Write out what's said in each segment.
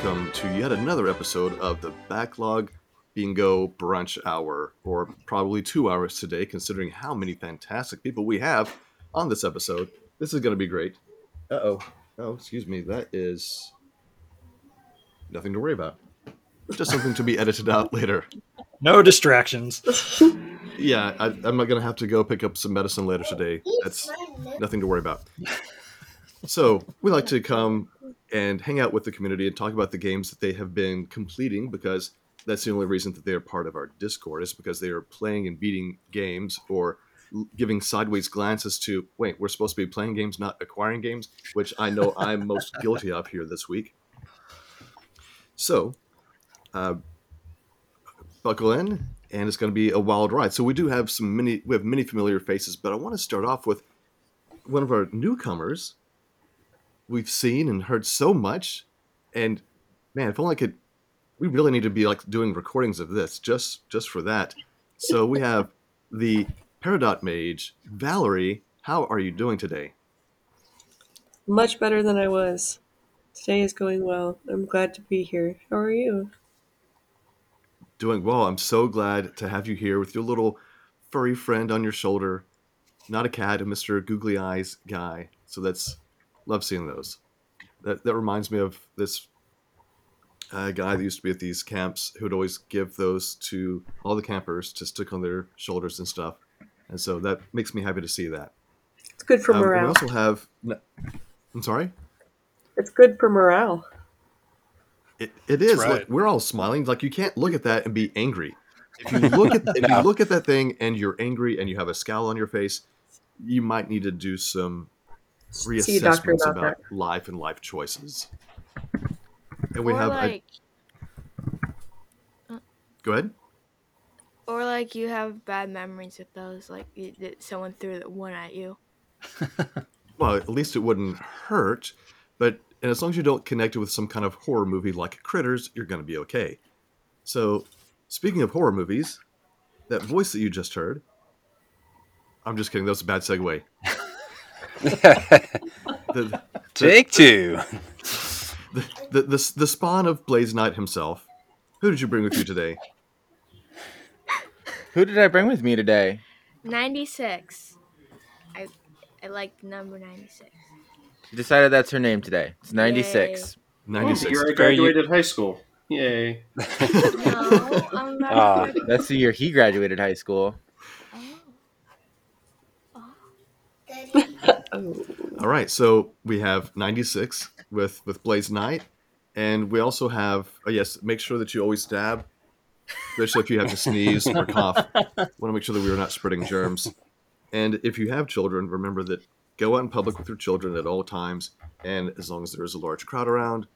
Greetings and welcome to yet another episode of the Backlog Bingo Brunch Hour, or probably two hours today, considering how many fantastic people we have on this episode. This is going to be great. Uh oh. Oh, excuse me. That is nothing to worry about. Just something to be edited out later. No distractions. Yeah, I, I'm not going to have to go pick up some medicine later today. That's nothing to worry about. So, we like to come and hang out with the community and talk about the games that they have been completing because that's the only reason that they are part of our Discord is because they are playing and beating games or giving sideways glances to, wait, we're supposed to be playing games, not acquiring games, which I know I'm most guilty of here this week. So, uh, buckle in, and it's going to be a wild ride. So we do have some many, we have many familiar faces, but I want to start off with one of our newcomers. We've seen and heard so much, and man, if only I could, we really need to be like doing recordings of this just just for that. So we have the Peridot Mage, Valerie. How are you doing today? Much better than I was. Today is going well. I'm glad to be here. How are you? Doing well. I'm so glad to have you here with your little furry friend on your shoulder. Not a cat, a Mr. Googly Eyes guy. So that's love seeing those. That that reminds me of this uh, guy that used to be at these camps who would always give those to all the campers to stick on their shoulders and stuff. And so that makes me happy to see that. It's good for Um, and we also have. I'm sorry. It's good for morale. It, it is. right. Like, we're all smiling. Like you can't look at that and be angry. If you look at if you look at that thing and you're angry and you have a scowl on your face, you might need to do some See a doctor reassessments about about life and life choices. And we or have. I- like, uh, go ahead. or like you have bad memories of those, like you, that someone threw the one at you. Well, at least it wouldn't hurt. But and as long as you don't connect it with some kind of horror movie like Critters, you're going to be okay. So, speaking of horror movies, that voice that you just heard. I'm just kidding. That was a bad segue. The, Take two. the, the, the, the spawn of Blaze Knight himself. Who did you bring with you today? Who did I bring with me today? Ninety six. I I like the number ninety six. She decided that's her name today. It's 96. Oh, 96. the year I graduated high school. Yay. No, I'm not. Ah, That's the year he graduated high school. Oh. All right, so we have 96 with with Blaze Knight, and we also have. Oh yes, make sure that you always dab, especially if you have to sneeze or cough. Want to make sure that we are not spreading germs. And if you have children, remember that go out in public with your children at all times, and as long as there is a large crowd around,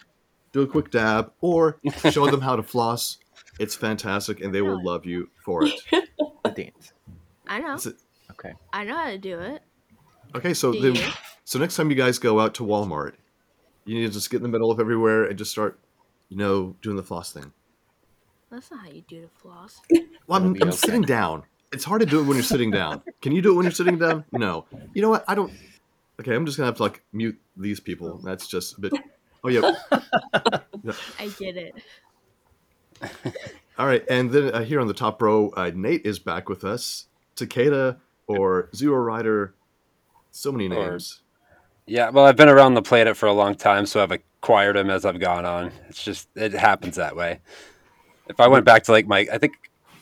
do a quick dab or show them how to floss. It's fantastic, and they will love you for it. The dance. I know. It- Okay. I know how to do it. Okay, so Do then, so next time you guys go out to Walmart, you need to just get in the middle of everywhere and just start, you know, doing the floss thing. That's not how you do the floss. Well, I'm, That'll be I'm okay. sitting down. It's hard to do it when you're sitting down. Can you do it when you're sitting down? No. You know what? I don't. Okay, I'm just gonna have to like mute these people. That's just a bit. Oh yeah. I get it. All right, and then uh, here on the top row, uh, Nate is back with us. Takeda or Zero Rider, so many Or- names. Yeah, well, I've been around the planet for a long time, so I've acquired them as I've gone on. It's just it happens that way. If I went back to like my, I think,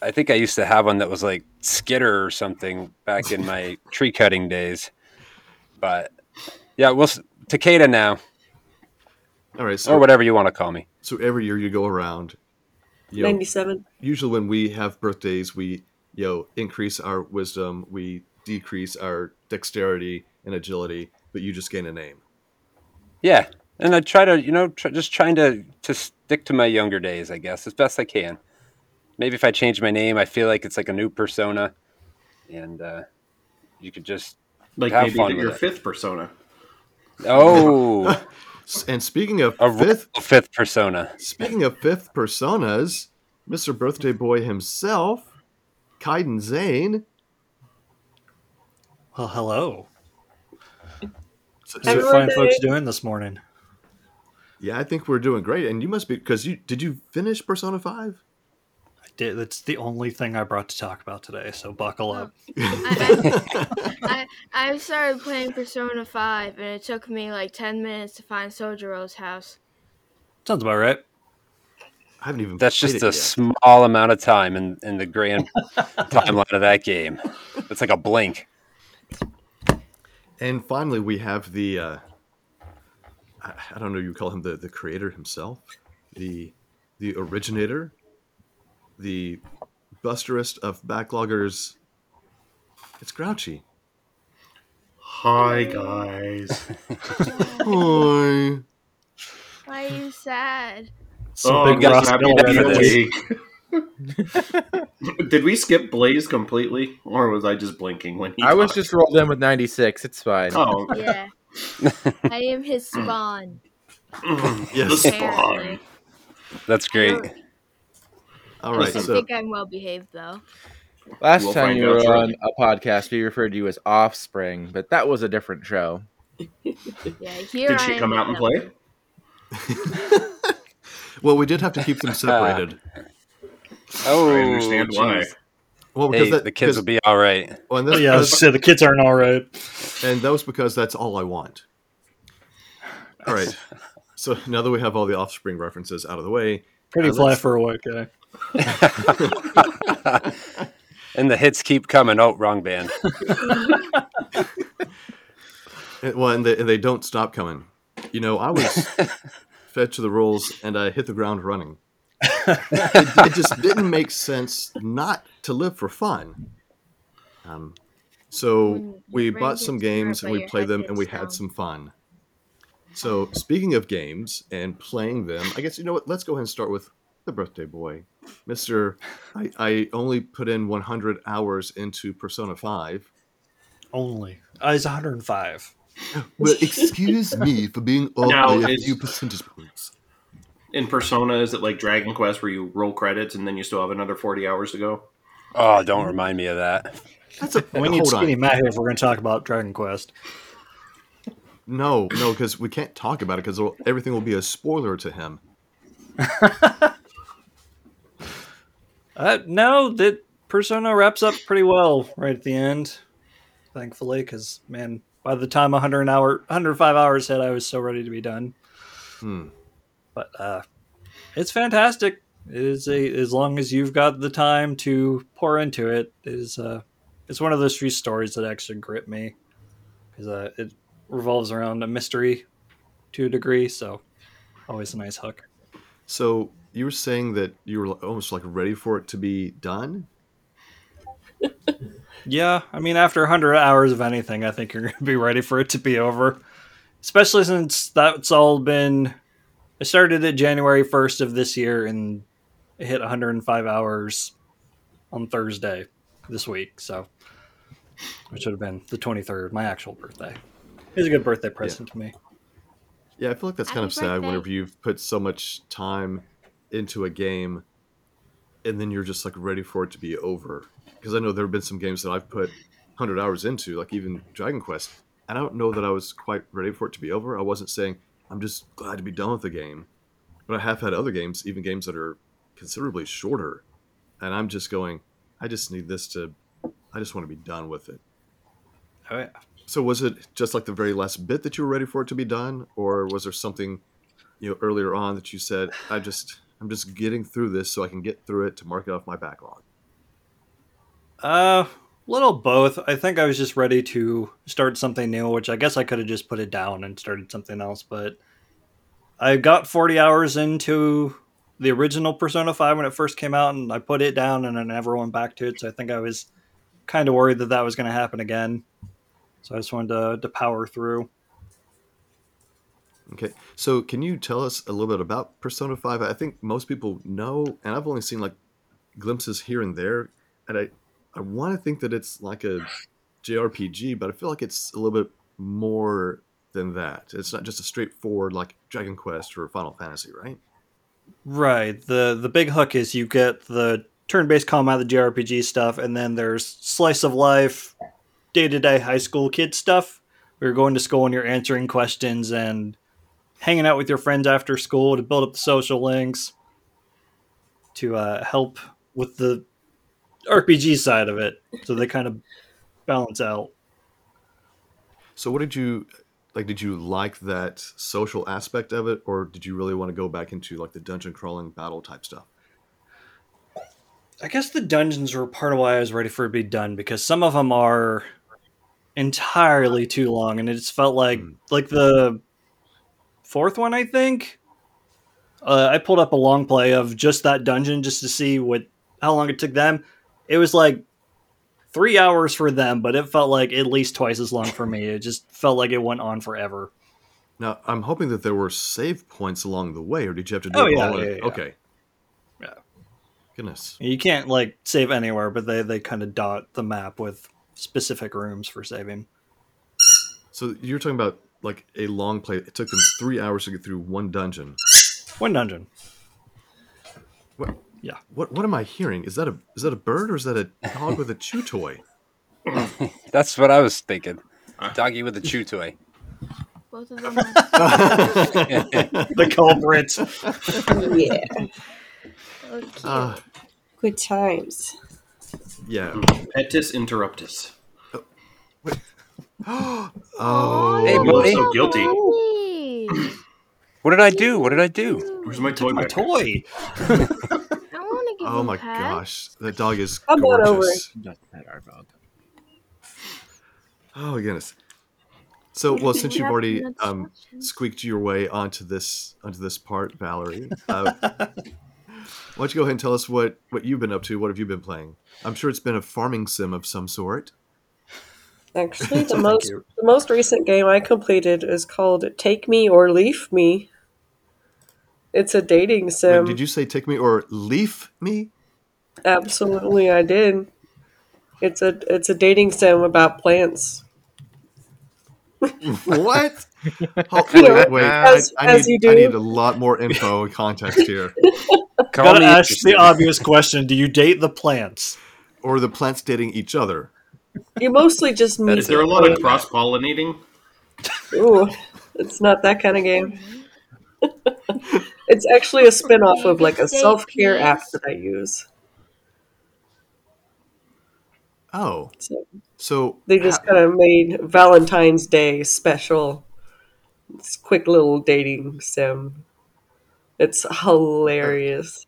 I think I used to have one that was like Skitter or something back in my tree cutting days. But yeah, we'll s- Takeda now, All right, so or whatever you want to call me. so every year you go around. You know, 97. usually when we have birthdays, we you know increase our wisdom, we decrease our dexterity and agility, but you just gain a name. Yeah, and I try to, you know, try, just trying to to stick to my younger days, I guess, as best I can. Maybe if I change my name, I feel like it's like a new persona, and uh, you could just Like Have maybe fun your with it. fifth persona. oh And speaking of a fifth, real fifth persona. speaking of fifth personas, Mr. Birthday Boy himself, Kaidan Xain. Well, hello. So, How's so- you Everyone fine folks doing this morning? Yeah, I think we're doing great, and you must be because you did you finish Persona Five? I did. That's the only thing I brought to talk about today. So buckle oh. up. I, I started playing Persona 5, and it took me like 10 minutes to find Sojiro's house. Sounds about right. I haven't even. That's just it a yet. small amount of time in, in the grand timeline of that game. It's like a blink. And finally, we have the. Uh, I, I don't know. You call him the the creator himself, the the originator, the busterest of backloggers. It's Grrouchie. Hi guys. Hi. Why are you sad? Some oh, big I'm just Ross happy Miller to be reference. awake. Did we skip Blaze completely, or was I just blinking when he? I was just rolled in with 96. It's fine. Oh, Yeah. I am his spawn. Mm, yes. spawn. That's great. All I So think I'm well behaved though. Last We'll time you were shortly. on a podcast, we referred to you as Offspring, but that was a different show. Yeah, here Did she am come out and play? well, we did have to keep them separated. Oh, I understand why. Well, because Hey, that, the kids because- will be all right. well, and, that's, yeah, I was that's- the kids aren't all right. and that was because that's all I want. All right. So now that we have all the offspring references out of the way, Pretty Uh, fly for a white guy. and the hits keep coming. Oh, wrong band. and- well, and they, and they don't stop coming. You know, I was fed to the rules and I hit the ground running. It, it just didn't make sense not to live for fun. Um, so we bought some games and we played them and gets we had some fun. So speaking of games and playing them, I guess you know what? Let's go ahead and start with the birthday boy, Mister. I, I only put in 100 hours into Persona 5. Only. Uh, it's 105. Well, excuse me for being off Now, by a few percentage points. In Persona, is it like Dragon Quest where you roll credits and then you still have another forty hours to go? Oh, don't remind me of that. That's a We need hold Skinny on. Matt here if we're going to talk about Dragon Quest. No, no, because we can't talk about it because everything will be a spoiler to him. Uh, no, that Persona wraps up pretty well right at the end, thankfully, because, man, by the time 100 hour, 105 hours hit, I was so ready to be done. Hmm. But uh, it's fantastic. It is a as long as you've got the time to pour into it. it is uh, it's one of those few stories that actually grip me because uh, it revolves around a mystery to a degree. So always a nice hook. So you were saying that you were almost like ready for it to be done. Yeah, I mean, after 100 hours of anything, I think you're going to be ready for it to be over. Especially since that's all been. I started it January 1st of this year and it hit 105 hours on Thursday this week. So, which would have been the 23rd, my actual birthday. It was a good birthday present to me. Yeah, I feel like that's kind Happy of sad birthday. whenever you've put so much time into a game and then you're just like ready for it to be over. Because I know there have been some games that I've put 100 hours into, like even Dragon Quest, and I don't know that I was quite ready for it to be over. I wasn't saying I'm just glad to be done with the game, but I have had other games, even games that are considerably shorter, and I'm just going, I just need this to, I just want to be done with it. Oh, yeah. So was it just like the very last bit that you were ready for it to be done, or was there something, you know, earlier on that you said, I just, I'm just getting through this so I can get through it to mark it off my backlog? Uh, little both. I think I was just ready to start something new, which I guess I could have just put it down and started something else. But I got 40 hours into the original Persona 5 when it first came out, and I put it down and I never went back to it. So I think I was kind of worried that that was going to happen again. So I just wanted to, to power through. Okay, so can you tell us a little bit about Persona Five? I think most people know, and I've only seen like glimpses here and there, and I, I want to think that it's like a JRPG, but I feel like it's a little bit more than that. It's not just a straightforward like Dragon Quest or Final Fantasy, right? Right. The the big hook is you get the turn-based combat, the JRPG stuff, and then there's slice of life, day-to-day high school kid stuff. You're going to school and you're answering questions and hanging out with your friends after school to build up the social links, to uh, help with the RPG side of it, so they kind of balance out. So what did you like did you like that social aspect of it or did you really want to go back into like the dungeon crawling battle type stuff? I guess the dungeons were part of why I was ready for it to be done because some of them are entirely too long, and it just felt like Hmm. like the fourth one. I think uh, I pulled up a long play of just that dungeon just to see what how long it took them. It was like three hours for them, but it felt like at least twice as long for me. It just felt like it went on forever. Now, I'm hoping that there were save points along the way or did you have to do Oh, it yeah, all in- yeah, yeah. Okay. Yeah. Goodness. You can't like save anywhere, but they they kind of dot the map with specific rooms for saving. So you're talking about like a long play. It took them 3 hours to get through one dungeon. One dungeon. What what am I hearing? Is that a is that a bird or is that a dog with a chew toy? That's what I was thinking. Doggy with a chew toy. Both of them. Are- The culprit. Yeah. so cute. Ah, Good times. yeah. Petis interruptus. Oh. Hey, you buddy. look so guilty. Daddy, What did I do? What did I do? Where's my toy? My toy. I want to give Oh you my a pet. gosh. That dog is Come on over. gorgeous. Not that our dog. Oh goodness. So well, since you've already um, squeaked your way onto this onto this part, Valerie, uh, why don't you go ahead and tell us what what you've been up to? What have you been playing? I'm sure it's been a farming sim of some sort. Actually, the most the most recent game I completed is called Take Me or Leaf Me. It's a dating Wait, sim. did you say take me or leaf me? Absolutely, I did. It's a it's a dating sim about plants. What? Oh, You wait, wait. as- I, I as need, you I need a lot more info and context here. Call Gotta ask the obvious question: Do you date the plants? Or the plants dating each other. You mostly just meet. Is there a lot of cross pollinating? Ooh, it's not that kind of game. It's actually a spin-off of like a self-care app that I use. Oh, So so they just kind of made Valentine's Day special. It's a quick little dating sim. It's hilarious.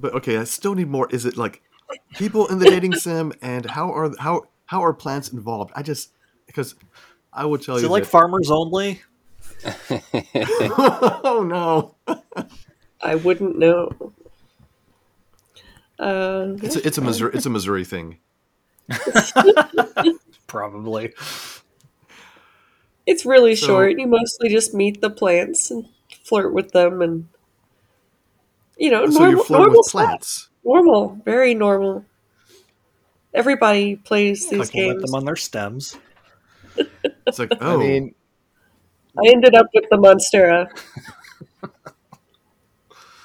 But okay, I still need more. Is it like people in the dating sim, and how are how how are plants involved? I just because I will tell Is you it like that- farmers only? oh no, I wouldn't know. Uh, it's a, it's a Missouri it's a Missouri thing. Probably. it's really So- short. You mostly just meet the plants and flirt with them, and you know, so normal, you're normal with stuff. plants. Normal, very normal. Everybody plays these Compliment games. them on their stems. It's like oh, I mean, I ended up with the Monstera.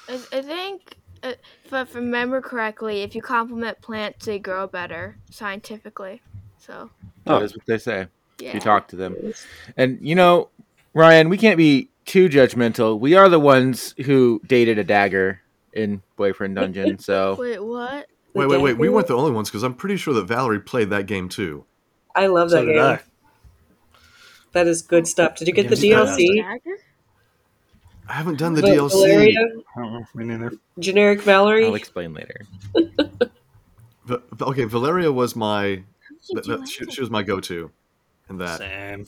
I, I think, uh, if I remember correctly, if you compliment plants, they grow better scientifically. So, that Oh. is what they say. yeah. You talk to them. And you know, Ryan, we can't be too judgmental. We are the ones who dated a dagger in Boyfriend Dungeon, so Wait, what? wait wait wait. We weren't the only ones because I'm pretty sure that Valerie played that game too. I love So that did game. I. That is good stuff. Did you get the DLC? I haven't done the Va- DLC. Valeria, I don't know, me neither. generic Valerie. I'll explain later. Va- okay, Valeria was my that, that- she, she was my go-to in that. Same.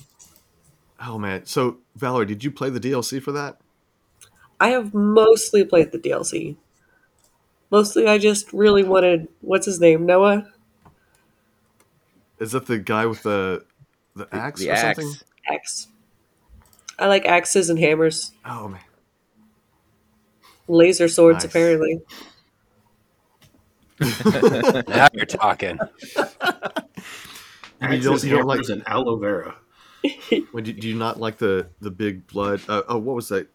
Oh man, so Valerie, did you play the DLC for that? I have mostly played the DLC. Mostly, I just really wanted what's his name, Noah Is that the guy with the the axe the or axe. something? Axe. I like axes and hammers, Oh man, laser swords. Nice. Apparently, Now you're talking. You don't- you don't like- hammers, and aloe vera. When do, do you not like the the big blood? Uh, oh, what was that?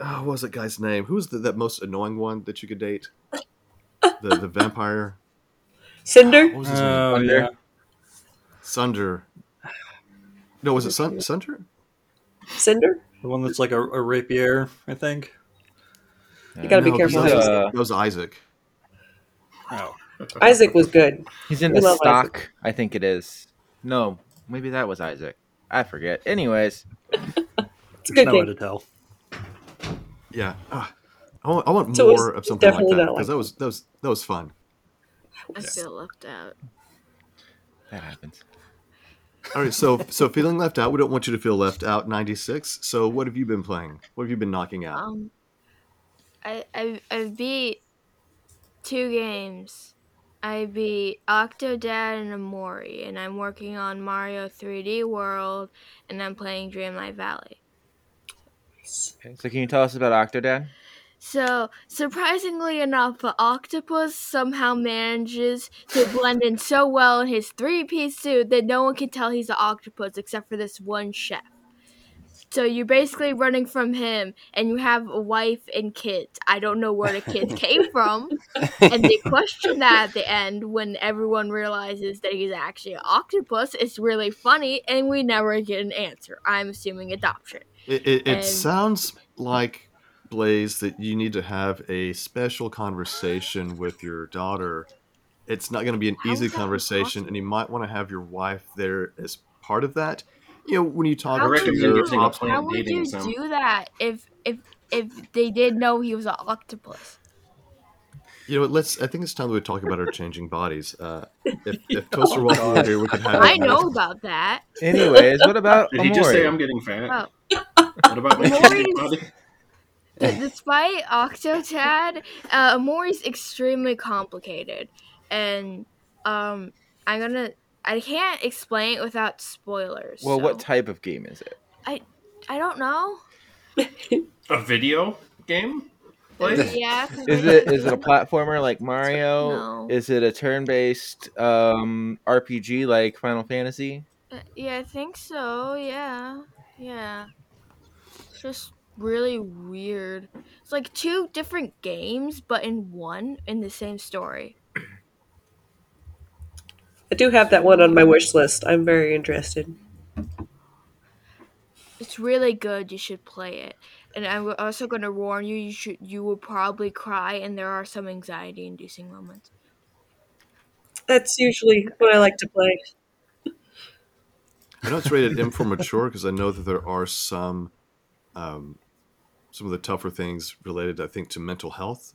Oh, what was that guy's name? Who was the, that most annoying one that you could date? The the vampire. Cinder. What was his name? Oh, Thunder. yeah. Sunder. No, was it Sun Sunder? Cinder. The one that's like a, a rapier, I think. You gotta be careful. That was, Uh, that was Isaac. Oh, Isaac was good. He's in We the love stock, I think it is. No, maybe that was Isaac. I forget. Anyways, It's a there's good no way game. to tell. Yeah. Ah, I want, I want So more of something like that because like- that was that was that was fun. I feel left out. that happens. All right, so so feeling left out, we don't want you to feel left out. Ninety six. So what have you been playing? What have you been knocking out? Um, I I I beat two games. I beat Octodad and Omori, and I'm working on Mario 3D World, and I'm playing Dreamlight Valley. Okay, so can you tell us about Octodad? So, surprisingly enough, the octopus somehow manages to blend in so well in his three piece suit that no one can tell he's an octopus except for this one chef. So, you're basically running from him, and you have a wife and kids. I don't know where the kids came from. And they question that at the end when everyone realizes that he's actually an octopus. It's really funny, and we never get an answer. I'm assuming adoption. It, it, it and- sounds like Blaze that you need to have a special conversation with your daughter. It's not going to be an How easy is that conversation, and you might want to have your wife there as part of that. You know, when you talk How to would your using op- How would you sim. do that if if if they did know he was an octopus? you know, let's. I think it's time that we talk about our changing bodies. Uh, if, if Toaster Waffle were here, we could have. I know about that. Anyways, what about Did he just say I'm getting fat? Oh. What about my Omori's- changing body? D- Despite Octodad, uh, Omori's extremely complicated, and um, I'm gonna. I can't explain it without spoilers. Well, what type of game is it? I I don't know. A video game? Blaze? Yeah. 'cause Is it is it a platformer like Mario? No. Is it a turn-based um, RPG like Final Fantasy? Uh, Yeah, I think so. Yeah, yeah. Just really weird. It's like two different games, but in one in the same story. I do have that one on my wish list. I'm very interested. It's really good. You should play it. And I'm also going to warn you. You should. You will probably cry, and there are some anxiety-inducing moments. That's usually what I like to play. I know it's rated M for mature because I know that there are some, um, some of the tougher things related, I think, to mental health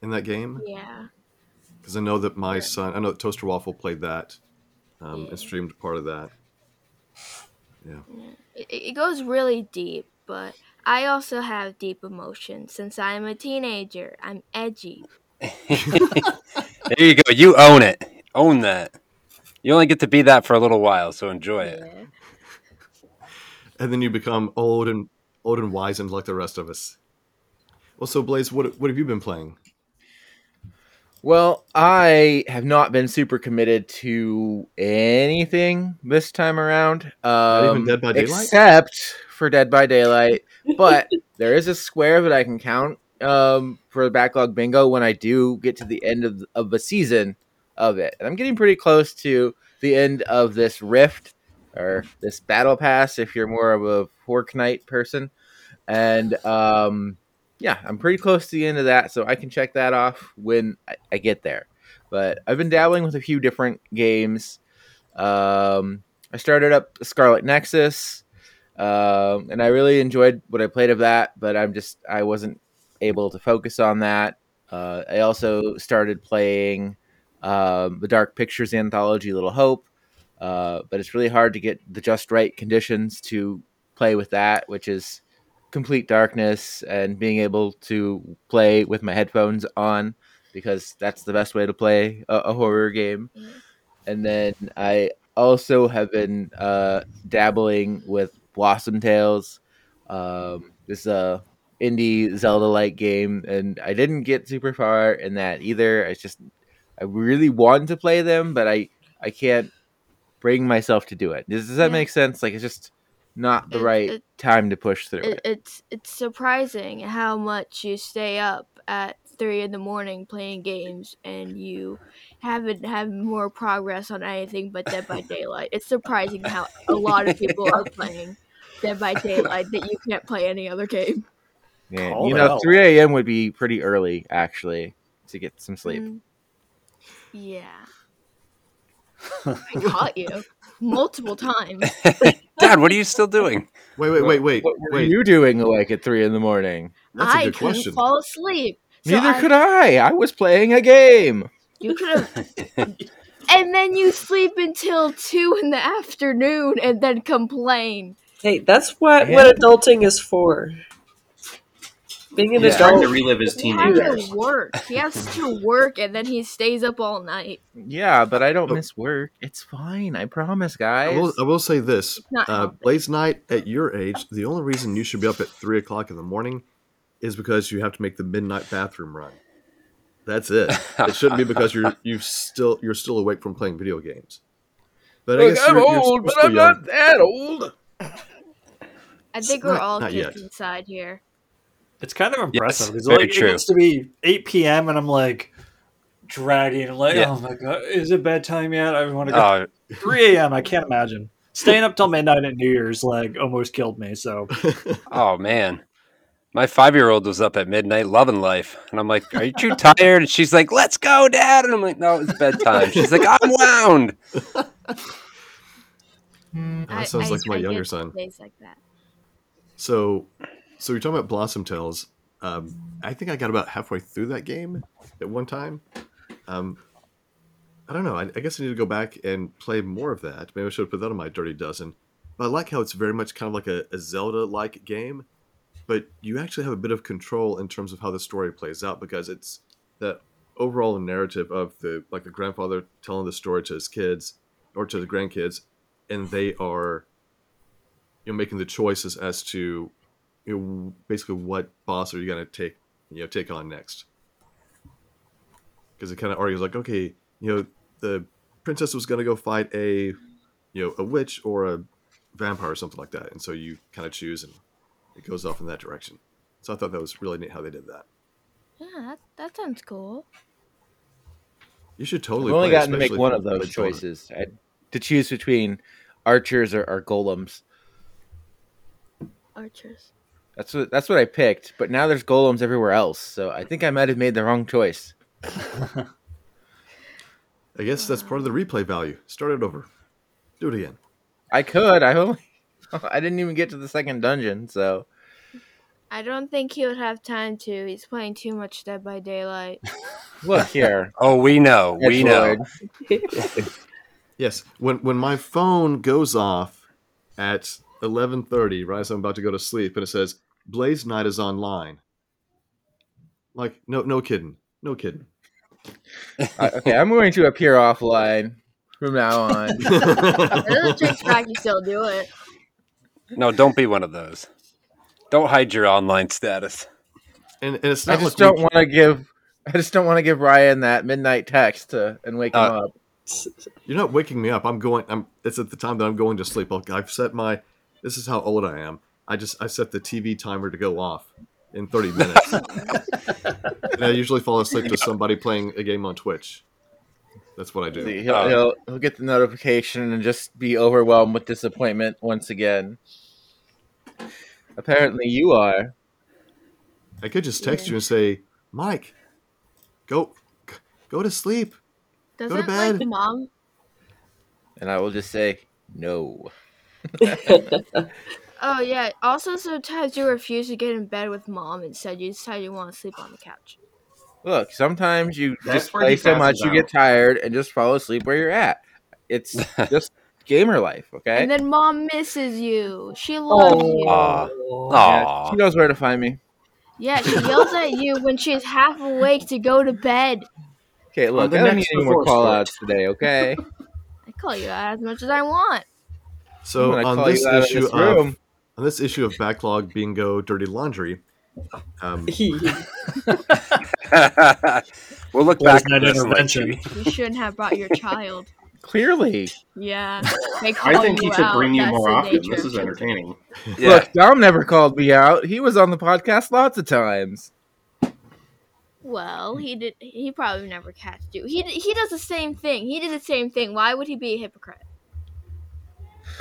in that game. Yeah. Because I know that my son, I know that Toaster Waffle played that um, Yeah. and streamed part of that. It, it goes really deep, but I also have deep emotions since I'm a teenager. I'm edgy. There you go. You own it. Own that. You only get to be that for a little while, so enjoy it. And then you become old and old and wizened like the rest of us. Well, so Blaze, what what have you been playing? Well, I have not been super committed to anything this time around. Um, even Dead by Daylight? Except for Dead by Daylight. But there is a square that I can count um, for the backlog bingo when I do get to the end of, of the season of it. And I'm getting pretty close to the end of this rift or this battle pass if you're more of a Fortnite person. And um, yeah, I'm pretty close to the end of that, so I can check that off when I, I get there. But I've been dabbling with a few different games. Um, I started up Scarlet Nexus, um, and I really enjoyed what I played of that. But I'm just I wasn't able to focus on that. Uh, I also started playing um, the Dark Pictures anthology, Little Hope. Uh, but it's really hard to get the just right conditions to play with that, which is complete darkness and being able to play with my headphones on because that's the best way to play a, a horror game. Yeah. And then I also have been uh, dabbling with Blossom Tales. Um, this is a indie Zelda-like game, and I didn't get super far in that either. I just I really want to play them, but I I can't bring myself to do it. Does, does that Yeah. make sense? Like it's just not the It- right it- time to push through It, it. it's it's surprising how much you stay up at three in the morning playing games and you haven't had more progress on anything but Dead by Daylight. It's surprising how a lot of people are playing. Dead by Daylight that you can't play any other game. Yeah, Call you know, out. 3 a.m. would be pretty early actually to get some sleep. Mm. Yeah. I caught you multiple times. Dad, what are you still doing? Wait, wait, wait, wait, What were wait. you doing awake at three in the morning? That's a I good couldn't question. fall asleep. So Neither I- could I. I was playing a game. You could have. and then you sleep until two in the afternoon and then complain. Hey, that's what Yeah. what adulting is for. Being an He's trying to relive his He has teenagers. to work. He has to work and then he stays up all night. Yeah, but I don't miss work. It's fine. I promise, I guys. will, I will say this: Not uh, helping. Blaze Knight at your age, the only reason you should be up at three o'clock in the morning is because you have to make the midnight bathroom run. That's it. It shouldn't be because you're you still you're still awake from playing video games. But I Look, guess I'm you're, you're old, but still I'm young. not that old. I think we're Not- all not kids yet. inside here. It's kind of impressive. It's very like true. it gets to be 8 p.m. and I'm like dragging. like, Yeah. oh my god, is it bedtime yet? I want to go. Oh, 3 a.m. I can't imagine. Staying up till midnight at New Year's like almost killed me. So oh man. My five year old was up at midnight loving life. And I'm like, Are you too tired? And she's like, Let's go, Dad. And I'm like, No, it's bedtime. She's like, I'm wound. Mm, that sounds like my younger son. Days like that. So, so you're talking about Blossom Tales. Um, I think I got about halfway through that game at one time. Um, I don't know. I, I guess I need to go back and play more of that. Maybe I should have put that on my dirty dozen. But I like how it's very much kind of like a, a Zelda-like game, but you actually have a bit of control in terms of how the story plays out because it's that overall narrative of the like the grandfather telling the story to his kids or to the grandkids, and they are you know making the choices as to you know basically what boss are you going to take you know take on next because it kind of argues like okay you know the princess was going to go fight a you know a witch or a vampire or something like that and so you kind of choose and it goes off in that direction so i thought that was really neat how they did that Yeah, that, that sounds cool. you should totally. I've only play, gotten to make one of those choices. I, to choose between archers or, or golems. Archers. That's what that's what I picked. But now there's golems everywhere else, so I think I might have made the wrong choice. i guess that's part of the replay value start it over do it again I could. I only. I didn't even get to the second dungeon, so I don't think he would have time to. He's playing too much Dead by Daylight. look here. Oh, we know. We know. Yes, when when my phone goes off at eleven thirty, right as I'm about to go to sleep, and it says Blaze Knight is online. Like, no, no kidding, no kidding. Uh, okay, I'm going to appear offline from now on. It doesn't take back. You still do it. No, don't be one of those. Don't hide your online status. and, and it's I just like don't want to give. I just don't want to give Ryan that midnight text to, and wake him Uh, up. You're not waking me up. I'm going. I'm. It's at the time that I'm going to sleep. I'll, I've set my. This is how old I am. I just I set the TV timer to go off in 30 minutes. and I usually fall asleep to somebody playing a game on Twitch. That's what I do. See, he'll, Oh. he'll he'll get the notification and just be overwhelmed with disappointment once again. Apparently, you are. I could just text you and say, Mike, go, go to sleep. Go to bed. like mom? And I will just say no. Oh yeah. Also, sometimes you refuse to get in bed with mom. Instead, you decide you want to sleep on the couch. Look, sometimes you That's just play so much passes you out. get tired and just fall asleep where you're at. It's just gamer life, okay? And then mom misses you. She loves you. Aw. Yeah, she knows where to find me. Yeah, she yells at you when she's half awake to go to bed. Okay, look, I don't need any more call outs today, okay? I call you out as much as I want. So I'm on call this you out of issue this of room. On this issue of backlog bingo dirty laundry, um, we'll look back at Night this intervention. You shouldn't have brought your child. Clearly. Yeah, they call I think you he should bring you That's more often. This is entertaining. yeah. Look, Dom never called me out. He was on the podcast lots of times. Well, he did. He probably never catched you. He he does the same thing. He did the same thing. Why would he be a hypocrite?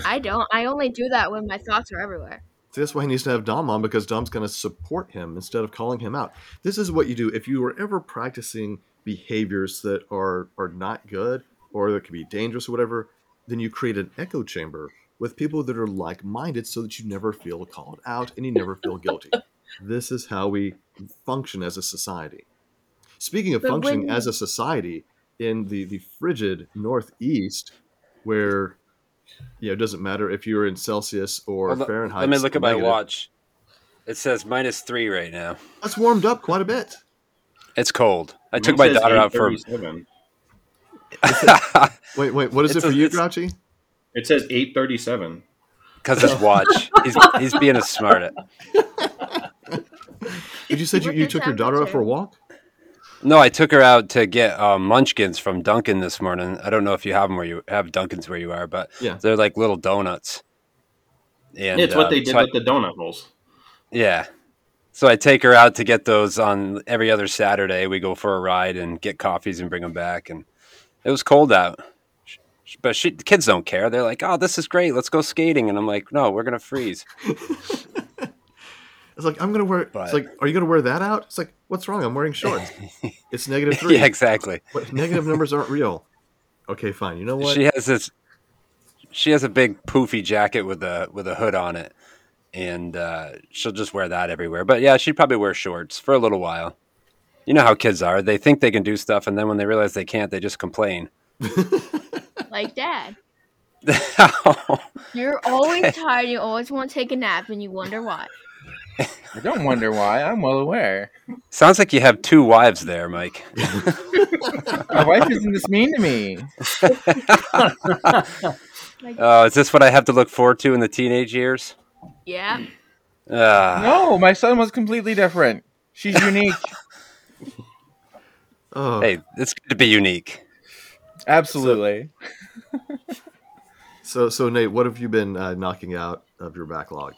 I don't. I only do that when my thoughts are everywhere. See, that's why he needs to have Dom on because Dom's going to support him instead of calling him out. This is what you do if you are ever practicing behaviors that are are not good or that could be dangerous or whatever. Then you create an echo chamber with people that are like-minded, so that you never feel called out and you never feel guilty. this is how we function as a society. Speaking of But functioning when- as a society in the the frigid Northeast, where you know, it doesn't matter if you're in Celsius or Well, Fahrenheit. Let me look at my watch. It says minus three right now. That's warmed up quite a bit. It's cold. I took my daughter out for. 8:37. Wait, wait, what is It's it for a- you, it's- Grrouchie? It says eight thirty-seven. Because his watch. He's, he's being a smart. Did you said you, you took your daughter out for a walk? No, I took her out to get um, munchkins from Dunkin' this morning. I don't know if you have them where you have Dunkins where you are, but Yeah. they're like little donuts. And it's what uh, they did so I- with the donut holes. Yeah. So I take her out to get those on every other Saturday. We go for a ride and get coffees and bring them back. And it was cold out. But she, the kids don't care. They're like, oh, this is great. Let's go skating. And I'm like, no, we're going to freeze. It's like I'm gonna wear. But- It's like, are you gonna wear that out? It's like, what's wrong? I'm wearing shorts. It's negative three. yeah, exactly. But negative numbers aren't real. Okay, fine. You know what? She has this. She has a big poofy jacket with a with a hood on it, and uh, she'll just wear that everywhere. But yeah, she'd probably wear shorts for a little while. You know how kids are; they think they can do stuff, and then when they realize they can't, they just complain. Like dad. You're always tired. You always want to take a nap, and you wonder why. I don't wonder why. I'm well aware. Sounds like you have two wives there, Mike. My wife isn't this mean to me. Oh, is this what I have to look forward to in the teenage years? Yeah. Ah, No, my son was completely different. She's unique. Oh, Hey, it's good to be unique. Absolutely. so so Nate, what have you been uh, knocking out of your backlog?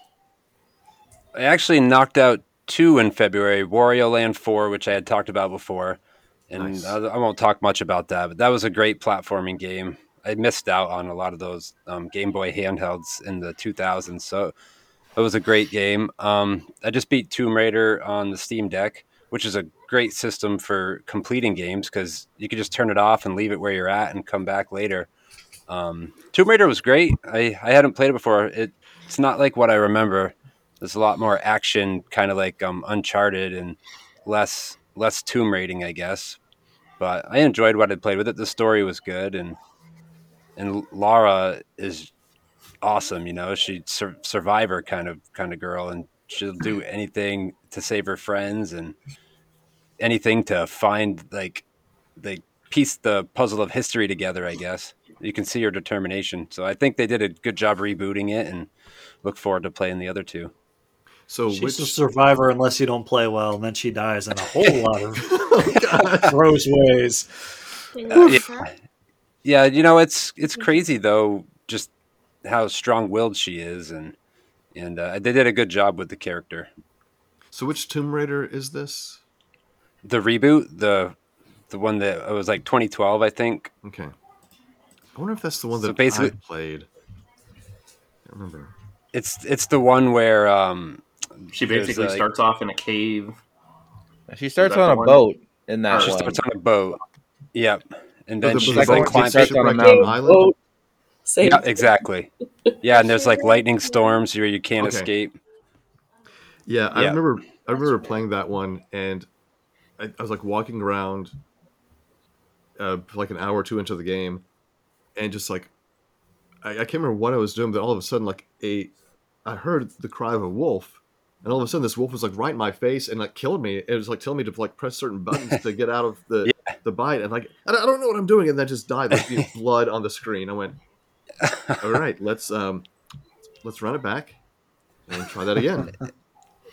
I actually knocked out two in February, Wario Land 4, which I had talked about before. And Nice. I, I won't talk much about that, but that was a great platforming game. I missed out on a lot of those um, Game Boy handhelds in the 2000s, so it was a great game. Um, I just beat Tomb Raider on the Steam Deck, which is a great system for completing games because you can just turn it off and leave it where you're at and come back later. Um, Tomb Raider was great. I, I hadn't played it before. It, it's not like what I remember. There's a lot more action, kind of like um, Uncharted, and less less Tomb Raiding, I guess. But I enjoyed what I played with it. The story was good, and and Lara is awesome. You know, she's sur- survivor kind of kind of girl, and she'll do anything to save her friends and anything to find like the piece the puzzle of history together. I guess you can see her determination. So I think they did a good job rebooting it, and look forward to playing the other two. So She's which a survivor unless you don't play well, and then she dies in a whole lot of oh, gross ways. yeah. yeah, you know it's it's crazy though, just how strong-willed she is, and and uh, they did a good job with the character. So which Tomb Raider is this? The reboot, the the one that it was like 2012, I think. Okay. I wonder if that's the one So that basically- I played. I remember. It's it's the one where um, She basically like- starts off in a cave. She starts on a one? boat in that she one. starts on a boat. Yep, and then the- she's the like that climbing. starts on a mountain. Island? Boat. Same. Yeah, exactly. Yeah, and there's like lightning storms where you can't Okay. escape. Yeah, I Yeah. remember. I remember playing that one, and I, I was like walking around, uh, like an hour or two into the game, and just like, I, I can't remember what I was doing, but all of a sudden, like a, I heard the cry of a wolf, and all of a sudden, this wolf was like right in my face and like killed me. It was like telling me to like press certain buttons to get out of the the bite, and like I don't, I don't know what I'm doing, and then just died, like you know, blood on the screen. I went, all right, let's um, let's run it back and try that again.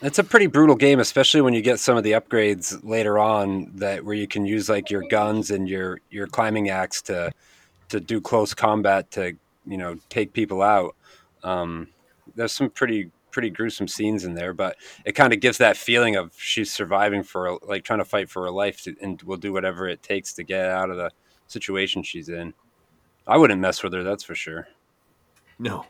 It's a pretty brutal game, especially when you get some of the upgrades later on that where you can use like your guns and your your climbing axe to to do close combat to you know take people out. Um, there's some pretty pretty gruesome scenes in there, but it kind of gives that feeling of she's surviving for like trying to fight for her life to, and will do whatever it takes to get out of the situation she's in. I wouldn't mess with her, that's for sure. No,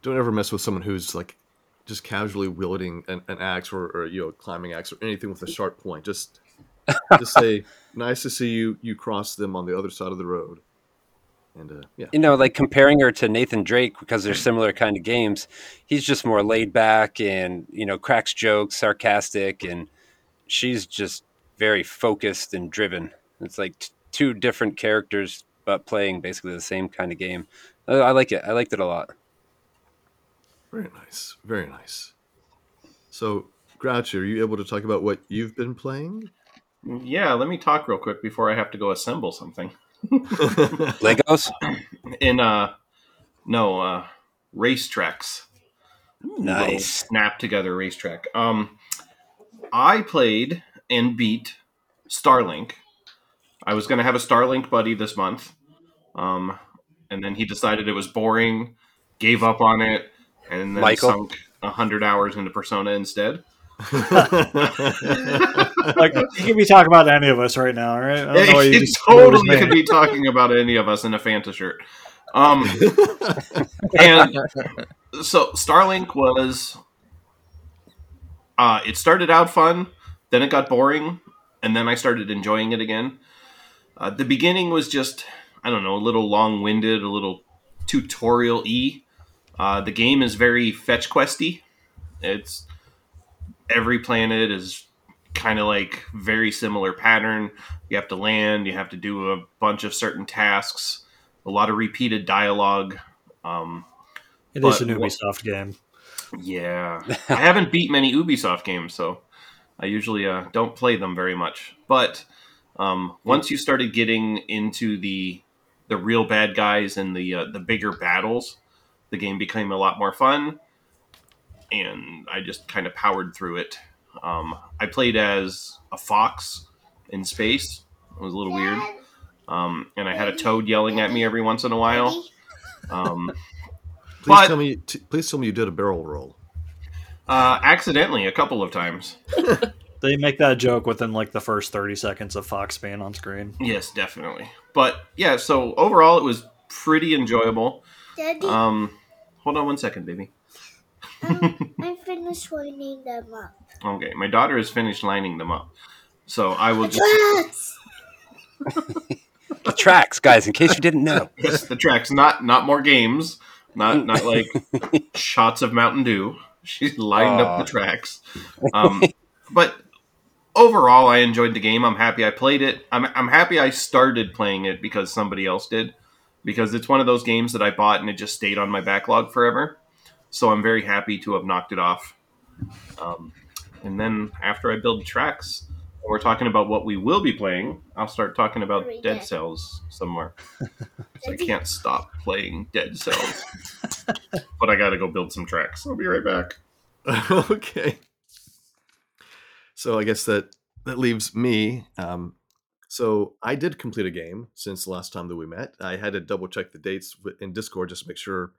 don't ever mess with someone who's like just casually wielding an, an axe or, or you know climbing axe or anything with a sharp point. Just just say, "Nice to see you. You cross them on the other side of the road." And uh, yeah, You know, like comparing her to Nathan Drake because they're similar kind of games. He's just more laid back and you know cracks jokes, sarcastic, and she's just very focused and driven. It's like t- two different characters but playing basically the same kind of game. I, I like it. I liked it a lot. very nice, very nice. So, Grrouchie, are you able to talk about what you've been playing? Yeah, let me talk real quick before I have to go assemble something. Legos. In uh, no, uh, racetracks. Nice. snap together racetrack. Um, I played and beat Starlink. I was going to have a Starlink buddy this month, um, and then he decided it was boring, gave up on it, and then Michael? sunk hundred hours into Persona instead. Like you could be talking about any of us right now, right? I don't know why you totally could be talking about any of us in a Fanta shirt. Um, and so Starlink was uh, it started out fun, then it got boring, and then I started enjoying it again. Uh, the beginning was just I don't know, a little long winded, a little tutorial y. Uh, the game is very fetch questy. It's every planet is kind of like very similar pattern. You have to land, you have to do a bunch of certain tasks, a lot of repeated dialogue. Um, It is an what- Ubisoft game. yeah, I haven't beat many Ubisoft games, so I usually uh, don't play them very much. But um, once you started getting into the the real bad guys and the uh, the bigger battles, the game became a lot more fun, and I just kind of powered through it. Um, I played as a fox in space. It was a little weird, um, and I had a toad yelling at me every once in a while. Um, please But- tell me, t- please tell me you did a barrel roll. uh, accidentally, a couple of times. They make that joke within like the first thirty seconds of Fox being on screen. Yes, definitely. But yeah, so overall, it was pretty enjoyable. Daddy, Um, hold on one second, baby. I finished lining them up. Okay, my daughter has finished lining them up, so I will just Yes! The tracks, guys. In case you didn't know. yes, the tracks. Not not more games. Not not like shots of Mountain Dew. She's lined up the tracks. Um, but overall, I enjoyed the game. I'm happy I played it. I'm I'm happy I started playing it because somebody else did. Because it's one of those games that I bought and it just stayed on my backlog forever. So I'm very happy to have knocked it off. Um, and then after I build tracks, and we're talking about what we will be playing. I'll start talking about Dead good. Cells some more. 'Cause I can't stop playing Dead Cells. but I got to go build some tracks. I'll be right back. okay. So I guess that that leaves me. Um, so I did complete a game since the last time that we met. I had to double check the dates in Discord just to make sure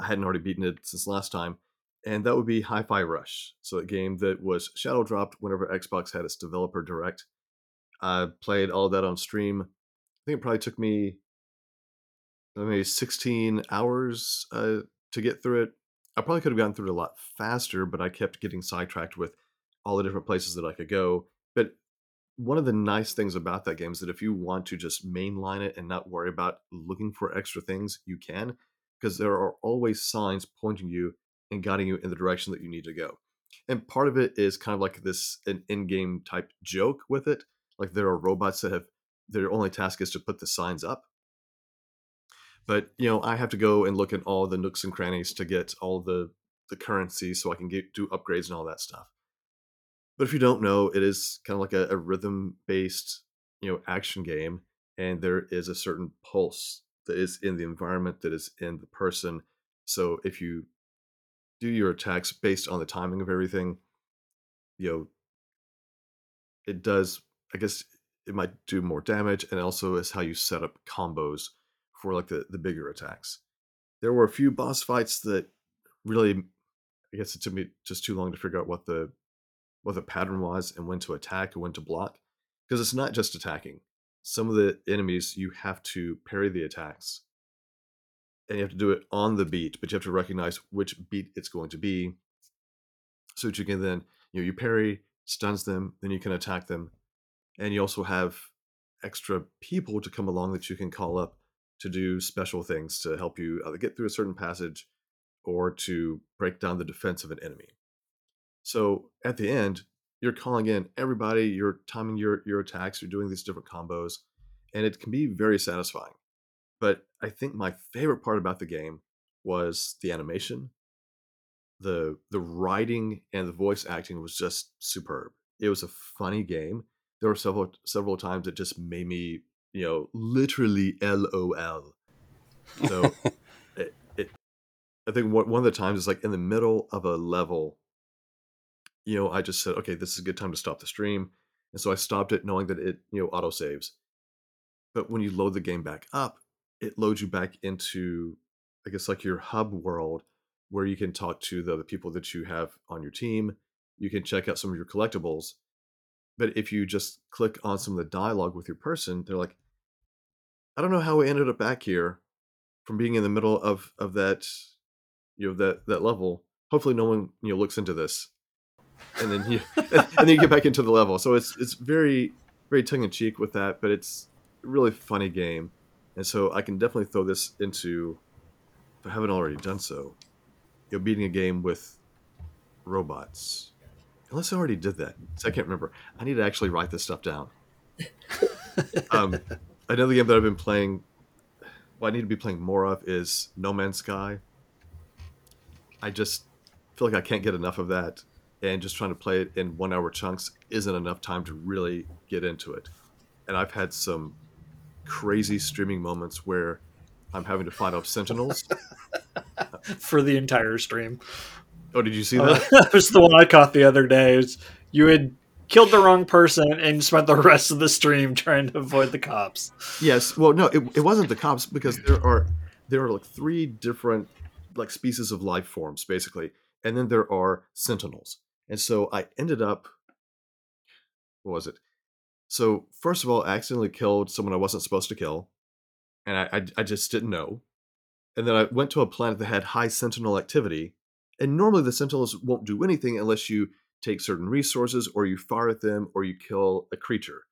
I hadn't already beaten it since last time, and that would be Hi-Fi Rush. So a game that was shadow dropped whenever Xbox had its developer direct. I played all that on stream. I think it probably took me uh, maybe 16 hours uh, to get through it. I probably could have gotten through it a lot faster, but I kept getting sidetracked with all the different places that I could go. But one of the nice things about that game is that if you want to just mainline it and not worry about looking for extra things, you can, because there are always signs pointing you and guiding you in the direction that you need to go. And part of it is kind of like this an in-game type joke with it. Like there are robots that have their only task is to put the signs up. But you know, I have to go and look at all the nooks and crannies to get all the the currency so I can get do upgrades and all that stuff. But if you don't know, it is kind of like a, a rhythm based, you know, action game, and there is a certain pulse that is in the environment that is in the person. So if you do your attacks based on the timing of everything, you know, it does. I guess it might do more damage, and also is how you set up combos for like the the bigger attacks. There were a few boss fights that really, I guess it took me just too long to figure out what the what the pattern was and when to attack and when to block, because it's not just attacking. Some of the enemies you have to parry the attacks, and you have to do it on the beat, but you have to recognize which beat it's going to be, so that you can then you know you parry, stuns them, then you can attack them, and you also have extra people to come along that you can call up to do special things to help you either get through a certain passage or to break down the defense of an enemy. So at the end, you're calling in everybody, you're timing your your attacks, you're doing these different combos, and it can be very satisfying. But I think my favorite part about the game was the animation. The the writing and the voice acting was just superb. It was a funny game. There were several several times it just made me, you know, literally LOL. So it, it I think one one of the times is like in the middle of a level, you know, I just said, okay, this is a good time to stop the stream. And so I stopped it knowing that it, you know, auto saves. But when you load the game back up, it loads you back into, I guess, like your hub world where you can talk to the other people that you have on your team. You can check out some of your collectibles. But if you just click on some of the dialogue with your person, they're like, I don't know how we ended up back here from being in the middle of of that, you know, that that level. Hopefully, no one you know looks into this, and then you and then you get back into the level. So it's it's very very tongue in cheek with that, but it's a really funny game, and so I can definitely throw this into. If I haven't already done so, you know, beating a game with robots. Unless I already did that, so I can't remember. I need to actually write this stuff down. um, another game that I've been playing, what I need to be playing more of is No Man's Sky. I just feel like I can't get enough of that, and just trying to play it in one-hour chunks isn't enough time to really get into it. And I've had some crazy streaming moments where I'm having to fight off sentinels. for the entire stream. Oh, did you see Uh, that? that was the one I caught the other day. Was- you had killed the wrong person and spent the rest of the stream trying to avoid the cops. Yes. Well, no, it, it wasn't the cops because there are there are like three different like species of life forms basically, and then there are sentinels. And so I ended up, what was it? So first of all, I accidentally killed someone I wasn't supposed to kill, and I I, I just didn't know. And then I went to a planet that had high sentinel activity, and normally the sentinels won't do anything unless you take certain resources or you fire at them or you kill a creature.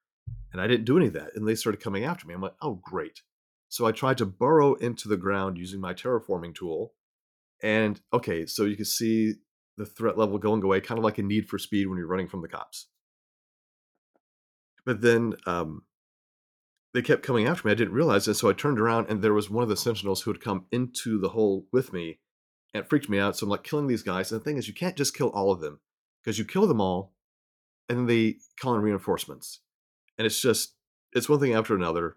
And I didn't do any of that. And they started coming after me. I'm like, oh, great. So I tried to burrow into the ground using my terraforming tool. And okay, so you can see the threat level going away, kind of like a need for speed when you're running from the cops. But then um, they kept coming after me. I didn't realize it. So I turned around and there was one of the sentinels who had come into the hole with me and it freaked me out. So I'm like killing these guys. And the thing is, you can't just kill all of them because you kill them all and then they call in reinforcements. And it's just, it's one thing after another.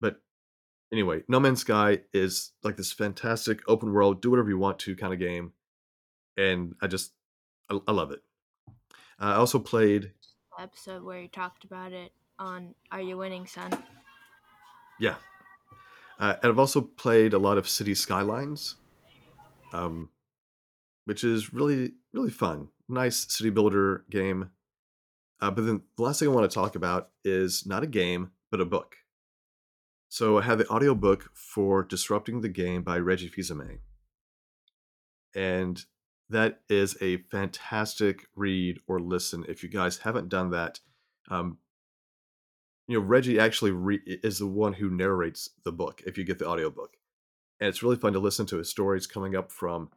But anyway, No Man's Sky is like this fantastic open world, do whatever you want to kind of game. And I just, I, I love it. I also played, Episode where you talked about it on Are You Winning, Son? yeah. Uh, and I've also played a lot of City Skylines, um, which is really, really fun. Nice city builder game. Uh, but then the last thing I want to talk about is not a game, but a book. So I had the audiobook for Disrupting the Game by Reggie Fils-Aimé. And that is a fantastic read or listen. If you guys haven't done that, um, you know, Reggie actually re- is the one who narrates the book if you get the audiobook. And it's really fun to listen to his stories coming up from,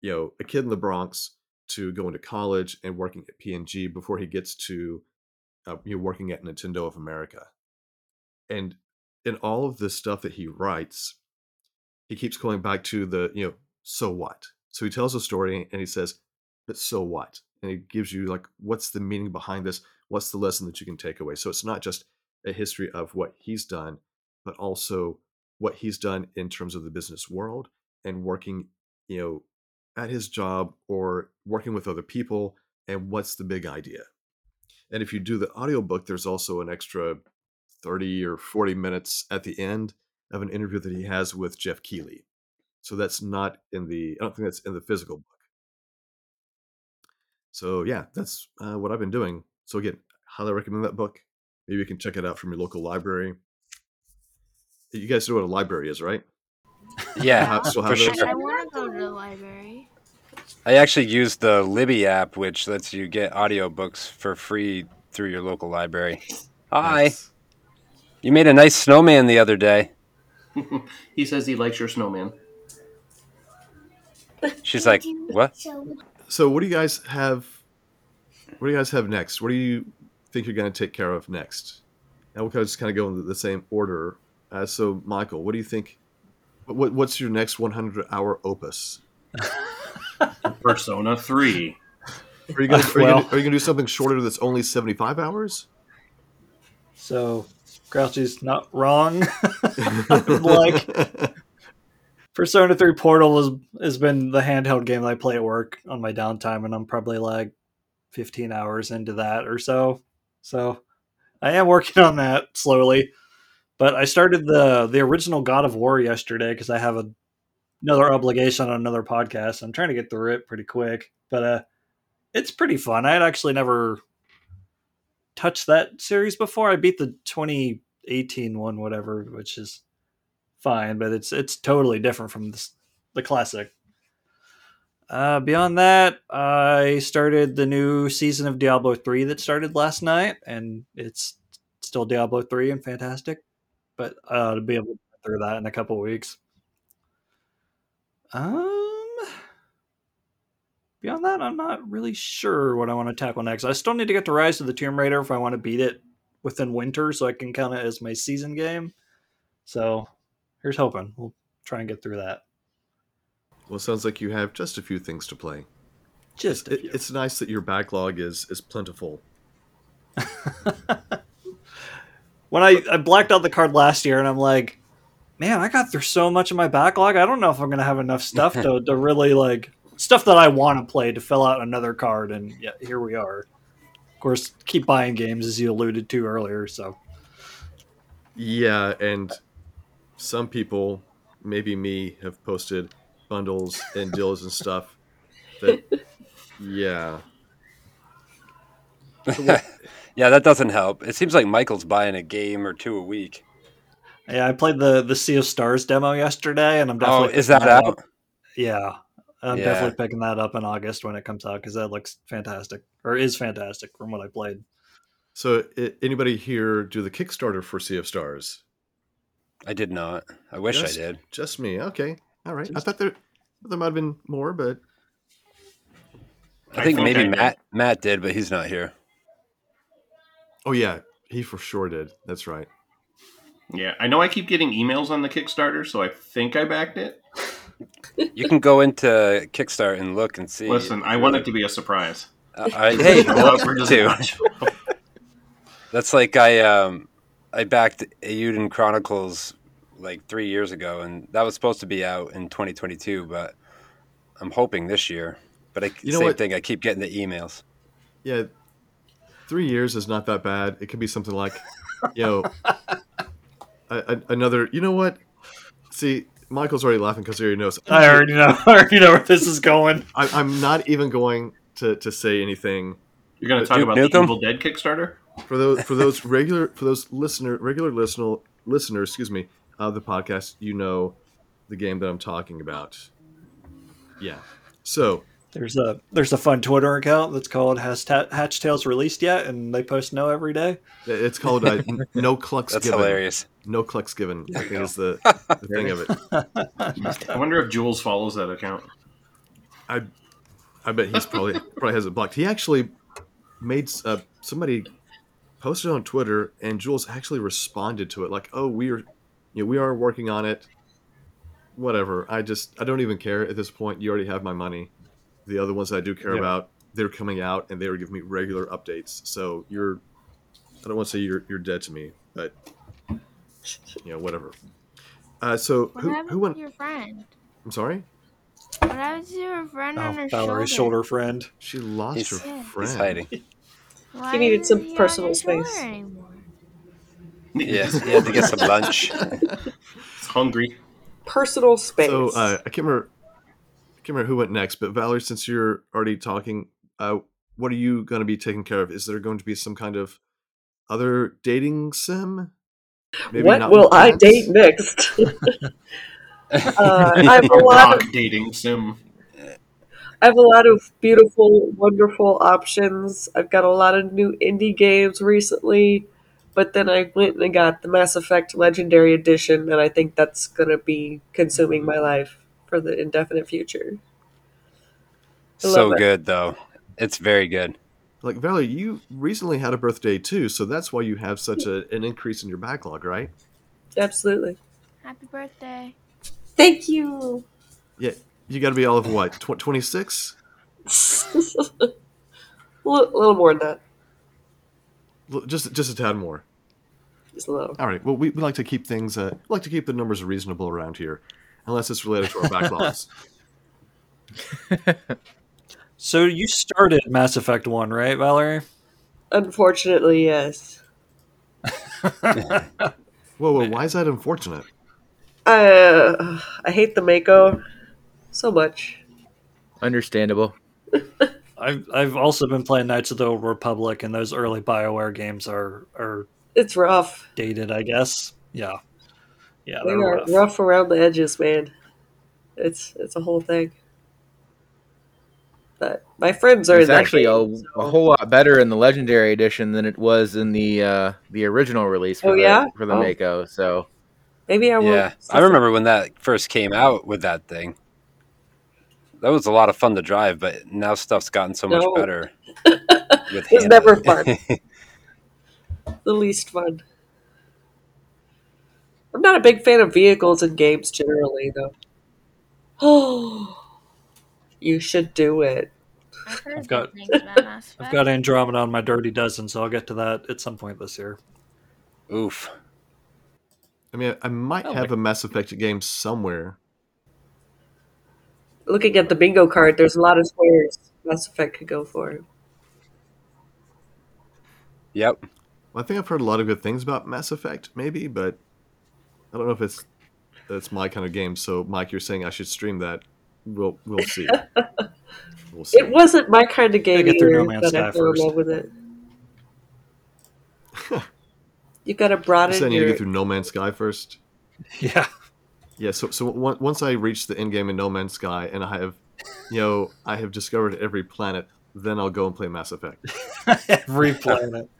you know, a kid in the Bronx to going to college and working at P&G before he gets to uh, you know, working at Nintendo of America. And in all of the stuff that he writes, he keeps going back to the, you know, so what? So he tells a story and he says, but so what? And he gives you like, what's the meaning behind this? What's the lesson that you can take away? So it's not just a history of what he's done, but also what he's done in terms of the business world and working, you know, at his job or working with other people and what's the big idea. And if you do the audiobook, there's also an extra 30 or 40 minutes at the end of an interview that he has with Geoff Keighley. So that's not in the, I don't think that's in the physical book. So yeah, that's uh, what I've been doing. So again, highly recommend that book. Maybe you can check it out from your local library. You guys know what a library is, right? Yeah, Ha- still for have those? sure. I want to go to the library. I actually use the Libby app, which lets you get audiobooks for free through your local library. Hi. Nice. You made a nice snowman the other day. He says he likes your snowman. She's like, "What?" So, what do you guys have? What do you guys have next? What do you think you're going to take care of next? And we'll just kind of go in the same order. Uh, so, Michael, what do you think? What, what's your next 100 hour opus? Persona 3. Are you going to Well- are you going to do something shorter that's only 75 hours? So Grrouchie's not wrong. like Persona 3 Portable has has been the handheld game that I play at work on my downtime, and I'm probably like 15 hours into that or so. So I am working on that slowly. But I started the the original God of War yesterday because I have a, another obligation on another podcast. I'm trying to get through it pretty quick, but uh, it's pretty fun. I had actually never touched that series before. I beat the 2018 one, whatever, which is fine, but it's it's totally different from this, the classic. Uh, beyond that, I started the new season of Diablo 3 that started last night, and it's still Diablo 3 and fantastic. But uh, to be able to get through that in a couple weeks. Um, beyond that, I'm not really sure what I want to tackle next. I still need to get to Rise of the Tomb Raider if I want to beat it within winter, so I can count it as my season game. So here's hoping we'll try and get through that. Well, it sounds like you have just a few things to play. Just a It, few. it's nice that your backlog is is plentiful. when I, I blacked out the card last year and I'm like, man, I got through so much of my backlog. I don't know if I'm gonna have enough stuff to, to really like stuff that I want to play to fill out another card. And yeah, here we are. Of course, keep buying games as you alluded to earlier. So Yeah, and some people, maybe me, have posted bundles and deals and stuff. That, yeah, Yeah, that doesn't help. It seems like Michael's buying a game or two a week. yeah, I played the the Sea of Stars demo yesterday, and I'm definitely Oh, definitely is that picking out? up. Yeah, I'm Yeah. definitely picking that up in August when it comes out because that looks fantastic or is fantastic from what I played. So, anybody here do the Kickstarter for Sea of Stars? I did not. I wish Just- I did. Just me. Okay. All right. I thought there there might have been more, but I think I maybe did. Matt Matt did, but he's not here. oh yeah, he for sure did. That's right. Yeah, I know I keep getting emails on the Kickstarter, so I think I backed it. You can go into Kickstarter and look and see. Listen, I want it to be a surprise. Uh, I- hey, Go that's up just too. That's like I um I backed Eiyuden Chronicles like three years ago, and that was supposed to be out in 2022, but I'm hoping this year. But I, You know same what? thing. I keep getting the emails. Yeah, three years is not that bad. It could be something like, you know, a, a, another. You know what? See, Michael's already laughing because he already knows. I already know. I already know where this is going. I, I'm not even going to, to say anything You're going to uh, talk Duke about Nukem? the Evil Dead Kickstarter? For those for those regular for those listener regular listener listeners. Excuse me, of the podcast. You know, the game that I'm talking about. Yeah. So There's a there's a fun Twitter account that's called Has Ta- Hatch Tales released yet, and they post no every day. it's called uh, No Clucks That's Given. hilarious. No Clucks Given. I think is the, the thing of it. I wonder if Jules follows that account. I I bet he's probably probably has it blocked. He actually made uh, somebody posted on Twitter, and Jules actually responded to it like, "Oh, we are, you know, we are working on it. Whatever. I just I don't even care at this point. You already have my money. The other ones I do care Yeah. about, they're coming out, and they are giving me regular updates. So you're, I don't want to say you're you're dead to me, but you know, whatever. Uh, so What who who went? to your friend? I'm sorry. What happened to your friend on Oh, her Valerie's shoulder? shoulder friend. She lost He's- her Yeah. friend. He's hiding. Why He needed some he personal space. anymore? Yeah, he had to get some lunch. It's hungry. Personal space. So uh, I can't remember. I can't remember who went next, but Valerie, since you're already talking, uh, what are you going to be taking care of? Is there going to be some kind of other dating sim? Maybe what not will I date next? Uh, I have a lot of dating sim. I have a lot of beautiful, wonderful options. I've got a lot of new indie games recently, but then I went and got the Mass Effect Legendary Edition, and I think that's going to be consuming my life for the indefinite future. I So good though. It's very good. Like Valerie, you recently had a birthday too, so that's why you have such a, an increase in your backlog, right? Absolutely. Happy birthday. Thank you. Yeah, you got to be all of what twenty six? a little more than that. Just just a tad more. Just a little. All right. Well, we, we like to keep things. Uh, we like to keep the numbers reasonable around here, unless it's related to our backlogs. So you started Mass Effect 1, right, Valerie? Unfortunately, yes. whoa, whoa! Why is that unfortunate? Uh, I hate the Mako so much. Understandable. I've I've also been playing Knights of the Old Republic, and those early Bioware games are are It's rough. dated, I guess. Yeah, yeah, They they're rough. rough around the edges, man. It's it's a whole thing. But my friends are It's in actually a, game, a so- whole lot better in the legendary edition than it was in the uh, the original release for Oh, the, yeah? for the Oh. Mako. So Maybe I will. Yeah, I remember when that first came out with that thing. That was a lot of fun to drive, but now stuff's gotten so much No. better. With It's never fun. the least fun. I'm not a big fan of vehicles in games generally, though. Oh, you should do it. I've got- good things about Mass Effect. I've got Andromeda on my dirty dozen, so I'll get to that at some point this year. Oof. I mean, I might Oh, have like- a Mass Effect game somewhere. Looking at the bingo card, there's a lot of squares Mass Effect could go for. Yep. I think I've heard a lot of good things about Mass Effect, maybe, but I don't know if it's that's my kind of game. So, Mike, you're saying I should stream that? We'll we'll see. We'll see. It wasn't my kind of game get through either, No Man's but I Sky fell in first. love with it. you got to You broaden said I need to your. get through No Man's Sky first. Yeah, Yeah. So so on- once I reach the end game in No Man's Sky, and I have, you know, I have discovered every planet, then I'll go and play Mass Effect. every planet.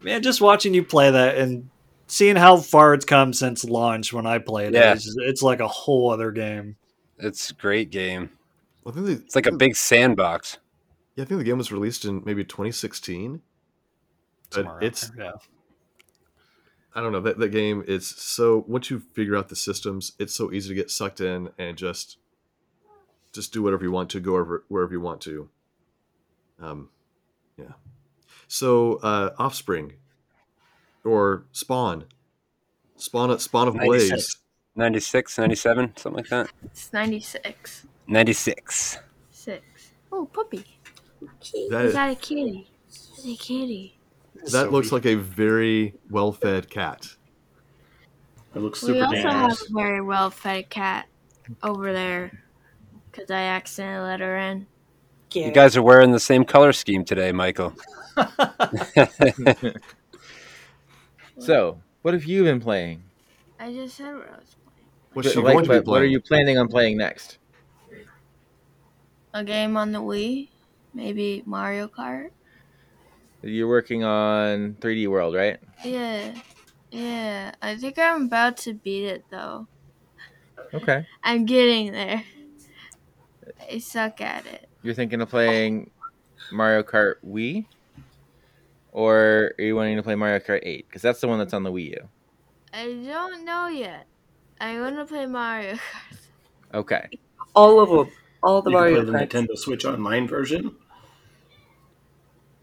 Man, just watching you play that and seeing how far it's come since launch when I played Yeah. it, it's, it's like a whole other game. It's a great game. I think they, It's like a big sandbox. Yeah, I think the game was released in maybe 2016. But it's yeah. I don't know that that game is so once you figure out the systems, it's so easy to get sucked in and just just do whatever you want to, go wherever wherever you want to. Um, yeah. So uh, Offspring or Spawn, Spawn Spawn of Blaze. 96. 96, 97, something like that. It's 96. 96. Six. Oh, puppy. That Is is, that a kitty? It's a kitty. That looks like a very well fed cat. It looks super. We super also have a very well fed cat over there because I accidentally let her in. Yeah. You guys are wearing the same color scheme today, Michael. so what have you been playing? I just said what I was playing. What's she Like, going to be but what are you planning on playing next? A game on the Wii, maybe Mario Kart. You're working on 3D World, right? Yeah, yeah. I think I'm about to beat it though. Okay. I'm getting there. I suck at it. You're thinking of playing Mario Kart Wii, or are you wanting to play Mario Kart 8? Because that's the one that's on the Wii U. I don't know yet. I want to play Mario Kart. Okay. All of them. All the you can Mario play the Nintendo Switch Online version.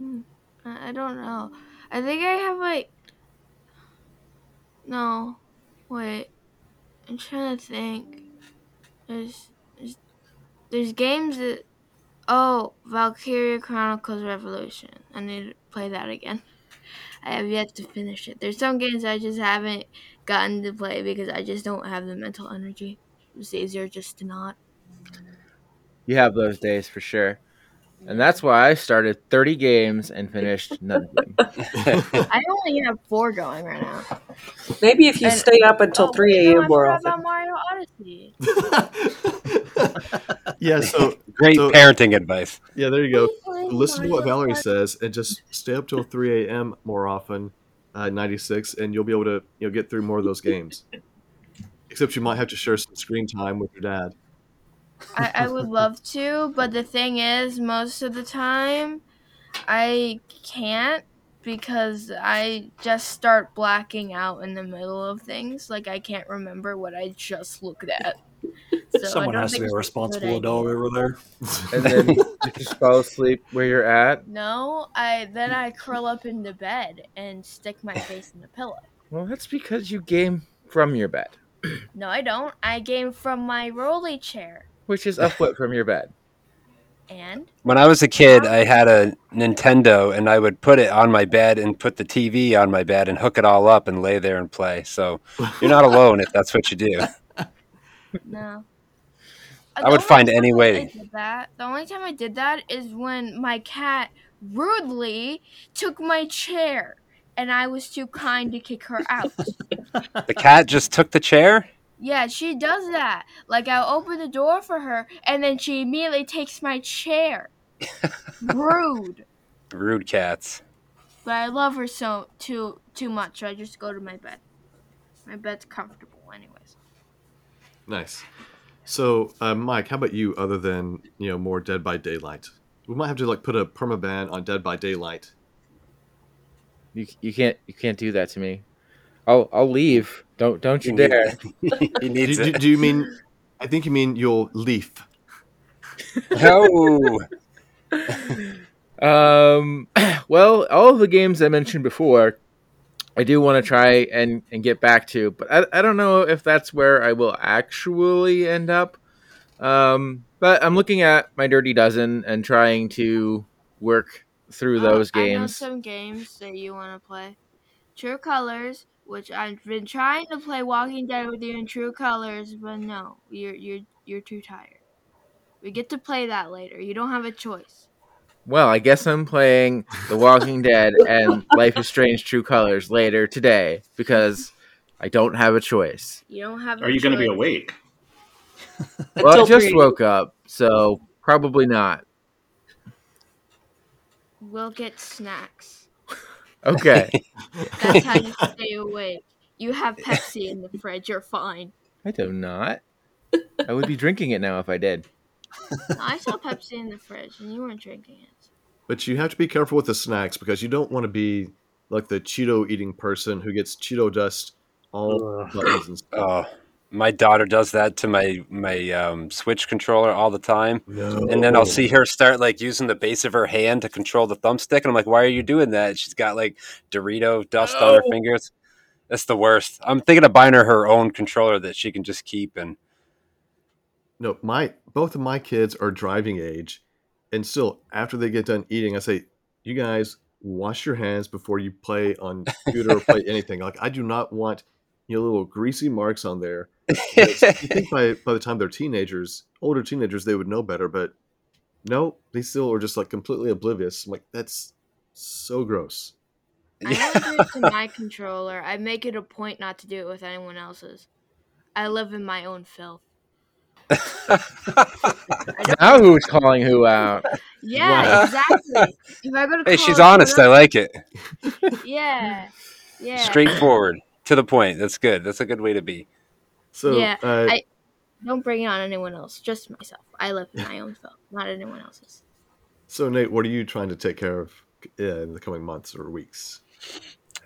I I don't know. I think I have like. No, wait. I'm trying to think. There's, there's, there's games that. Oh, Valkyria Chronicles Revolution. I need to play that again. I have yet to finish it. There's some games I just haven't gotten to play because I just don't have the mental energy. It's easier just to not. You have those days for sure. And that's why I started 30 games and finished none of them. I only have four going right now. Maybe if you And- stay up until Oh, 3 wait, no, I a.m. more forgot often. about Mario Odyssey. Yeah. So Great So- parenting advice. yeah, there you go. Listen to what Valerie says and just stay up till 3 a.m. more often, uh, 96, and you'll be able to you know get through more of those games. Except you might have to share some screen time with your dad. I, I would love to, but the thing is, most of the time, I can't because I just start blacking out in the middle of things. Like I can't remember what I just looked at. So Someone has to be a responsible adult over there. And then you just fall asleep where you're at. No, I then I curl up in the bed and stick my face in the pillow. Well, that's because you game from your bed, No, I don't. I game from my rolly chair. Which is a foot from your bed. And When I was a kid, I had a Nintendo, and I would put it on my bed and put the TV on my bed and hook it all up and lay there and play. So you're not alone if that's what you do. no. I The would find any way to- did that. The only time I did that is when my cat rudely took my chair, and I was too kind to kick her out. The cat just took the chair. Yeah, she does that. Like I'll open the door for her, and then she immediately takes my chair. Rude. Rude cats. But I love her so too too much. So I just go to my bed. My bed's comfortable, anyways. Nice. So, uh, Mike, how about you? Other than you know more Dead by Daylight, we might have to like put a permaban on Dead by Daylight. You you can't you can't do that to me. I'll I'll leave. Don't don't you He need- dare. he Do, needs do, it. do you mean? I think you mean you'll leaf. No. Um, well, all of the games I mentioned before, I do want to try and, and get back to, but I, I don't know if that's where I will actually end up. Um, but I'm looking at my Dirty Dozen and trying to work through Oh, those I know games. some games that you want to play. True Colors, which I've been trying to play Walking Dead with you in True Colors, but no, you're you're you're too tired. We get to play that later. You don't have a choice. Well, I guess I'm playing The Walking Dead and Life is Strange True Colors later today because I don't have a choice. You don't have. A Are you going to be awake? Well, I just three. woke up, so probably not. We'll get snacks. Okay. That's how you stay awake. You have Pepsi in the fridge. You're fine. I do not. I would be drinking it now if I did. I saw Pepsi in the fridge, and you weren't drinking it. But you have to be careful with the snacks because you don't want to be like the Cheeto eating person who gets Cheeto dust all Ugh. buttons and stuff. Oh, my daughter does that to my my um, Switch controller all the time, No. and then I'll see her start like using the base of her hand to control the thumbstick, and I'm like, "Why are you doing that?" She's got like Dorito dust on her fingers. That's the worst. I'm thinking of buying her her own controller that she can just keep and No, my both of my kids are driving age, and still after they get done eating, I say, "You guys wash your hands before you play on computer or play anything." Like I do not want you know little greasy marks on there. Because you think by by the time they're teenagers, older teenagers, they would know better, but no, they still are just like completely oblivious. I'm like that's so gross. I don't do it to my controller. I make it a point not to do it with anyone else's. I live in my own filth. Now who's calling who out? Yeah, Wow. exactly. If I go hey, she's it honest. I like it. Yeah, yeah. Straightforward, to the point. That's good. That's a good way to be. So Yeah, uh, I- Don't bring it on anyone else. Just myself. I live in my own filth, not anyone else's. so Nate, what are you trying to take care of uh, in the coming months or weeks?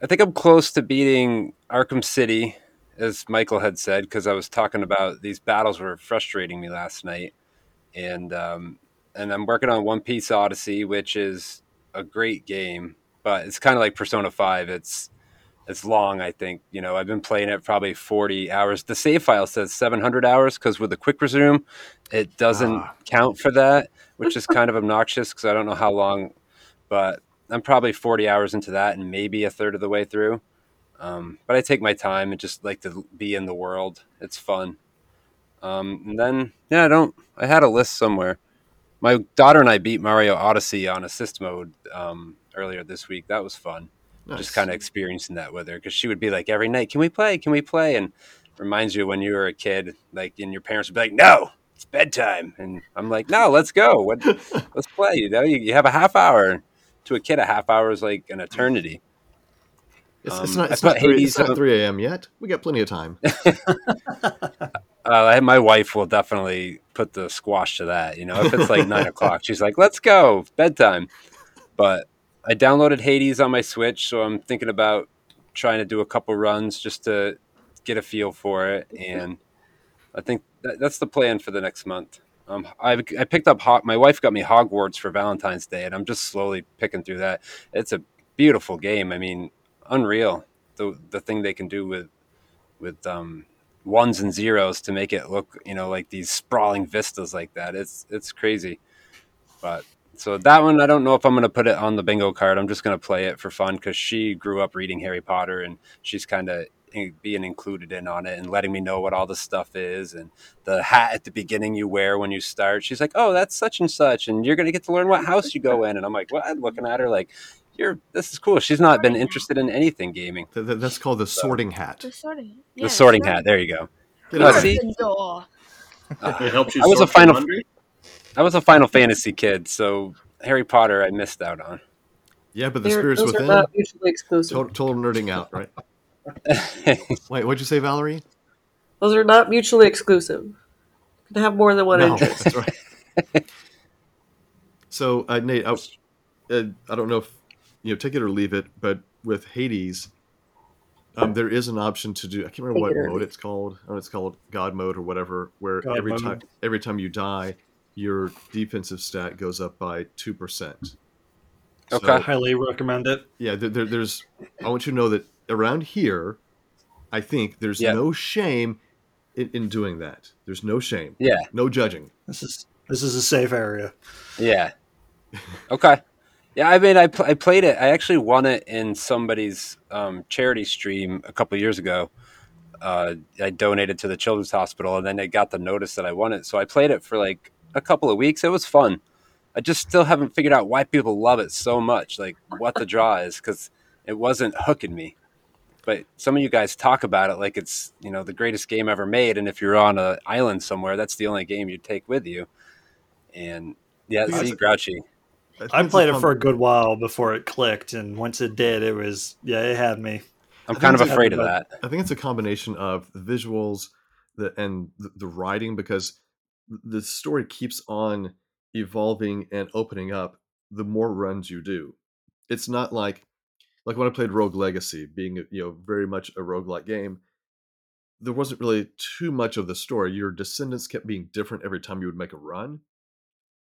I think I'm close to beating Arkham City, as Michael had said, because I was talking about these battles were frustrating me last night, and um, and I'm working on One Piece Odyssey, which is a great game, but it's kind of like Persona Five. It's it's long. I think you know I've been playing it probably 40 hours. The save file says 700 hours because with the quick resume, it doesn't Ah. count for that, which is kind of obnoxious because I don't know how long, but I'm probably 40 hours into that and maybe a third of the way through. Um, but I take my time and just like to be in the world. It's fun. Um, and then, yeah, I don't, I had a list somewhere. My daughter and I beat Mario Odyssey on assist mode um, earlier this week. That was fun. Nice. Just kind of experiencing that with her because she would be like every night, "Can we play? Can we play?" And reminds you when you were a kid, like, and your parents would be like, "No, it's bedtime," and I'm like, "No, let's go. What, let's play." You know, you, you have a half hour. To a kid, a half hour is like an eternity. It's, it's Um, not. It's not, three, it's not 3 a.m. yet. We got plenty of time. Uh, my wife will definitely put the squash to that. You know, if it's like nine o'clock, she's like, "Let's go, bedtime." But I downloaded Hades on my Switch, so I'm thinking about trying to do a couple runs just to get a feel for it, and I think that, that's the plan for the next month. Um, I, I picked up my wife got me Hogwarts for Valentine's Day, and I'm just slowly picking through that. It's a beautiful game. I mean, unreal the the thing they can do with with um, ones and zeros to make it look, you know, like these sprawling vistas like that. It's it's crazy. But so that one, I don't know if I'm going to put it on the bingo card. I'm just going to play it for fun because she grew up reading Harry Potter and she's kind of being included in on it and letting me know what all the stuff is and the hat at the beginning you wear when you start. She's like, "Oh, that's such and such," and you're going to get to learn what house you go in. And I'm like, "What?" Looking at her like, "You're this is cool." She's not been interested in anything gaming. Th- th- That's called the sorting hat. The sorting. The sorting hat. There you go. Get see? here. Door. It helps you. I was a sort your final- laundry? I was a Final Fantasy kid, so Harry Potter I missed out on. Yeah, but the They're- spirits those are within. not mutually exclusive. Total, total nerding out, right? Wait, what'd you say, Valerie? Those are not mutually exclusive. You can have more than one no, interest. that's right. so, uh, Nate, I, was- uh, I don't know if you know take it or leave it, but with Hades, um, there is an option to do. I can't remember Take what it mode it's called. Oh, it's called God mode or whatever. Where God every mode. time every time you die, your defensive stat goes up by two percent. Okay. Highly recommend it. Yeah, there, there, there's. I want you to know that around here, I think there's Yeah. no shame in, in doing that. There's no shame, Yeah, no judging. This is this is a safe area. yeah. Okay. Yeah, I mean, I, pl- I played it. I actually won it in somebody's um, charity stream a couple years ago. Uh, I donated to the children's hospital, and then they got the notice that I won it. So I played it for like a couple of weeks. It was fun. I just still haven't figured out why people love it so much, like what the draw is, because it wasn't hooking me. But some of you guys talk about it like it's you know the greatest game ever made, and if you're on an island somewhere, that's the only game you take with you. And yeah, Because- see, Grrouchie. I played it for a good while before it clicked, and once it did, it was yeah, it had me. I'm kind of think it's afraid of that. I think it's a combination of the visuals, the and the, the writing because the story keeps on evolving and opening up the more runs you do. It's not like like when I played Rogue Legacy, being you know very much a roguelike game. There wasn't really too much of the story. Your descendants kept being different every time you would make a run.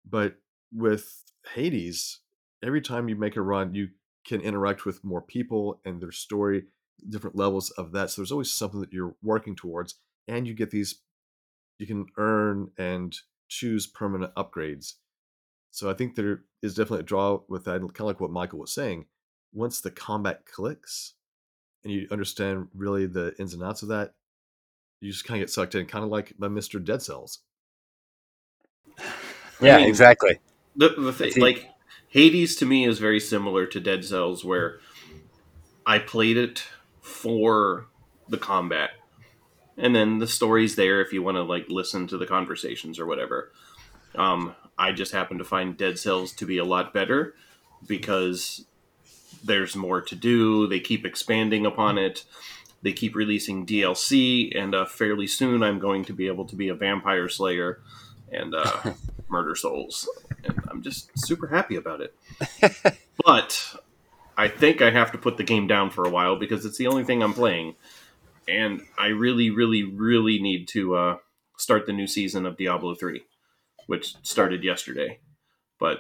But with Hades, every time you make a run, you can interact with more people and their story, different levels of that. So there's always something that you're working towards, and you get these. You can earn and choose permanent upgrades. So I think there is definitely a draw with that, kind of like what Michael was saying. Once the combat clicks, and you understand really the ins and outs of that, you just kind of get sucked in, kind of like my Mister Dead Cells. Yeah, mean- exactly. The, the thing, like Hades to me is very similar to Dead Cells, where I played it for the combat, and then the story's there if you want to like listen to the conversations or whatever. Um, I just happen to find Dead Cells to be a lot better because there's more to do. They keep expanding upon it. They keep releasing DLC, and uh, fairly soon I'm going to be able to be a vampire slayer and uh, murder souls. And I'm just super happy about it. but I think I have to put the game down for a while because it's the only thing I'm playing. And I really, really, really need to uh, start the new season of Diablo 3, which started yesterday. But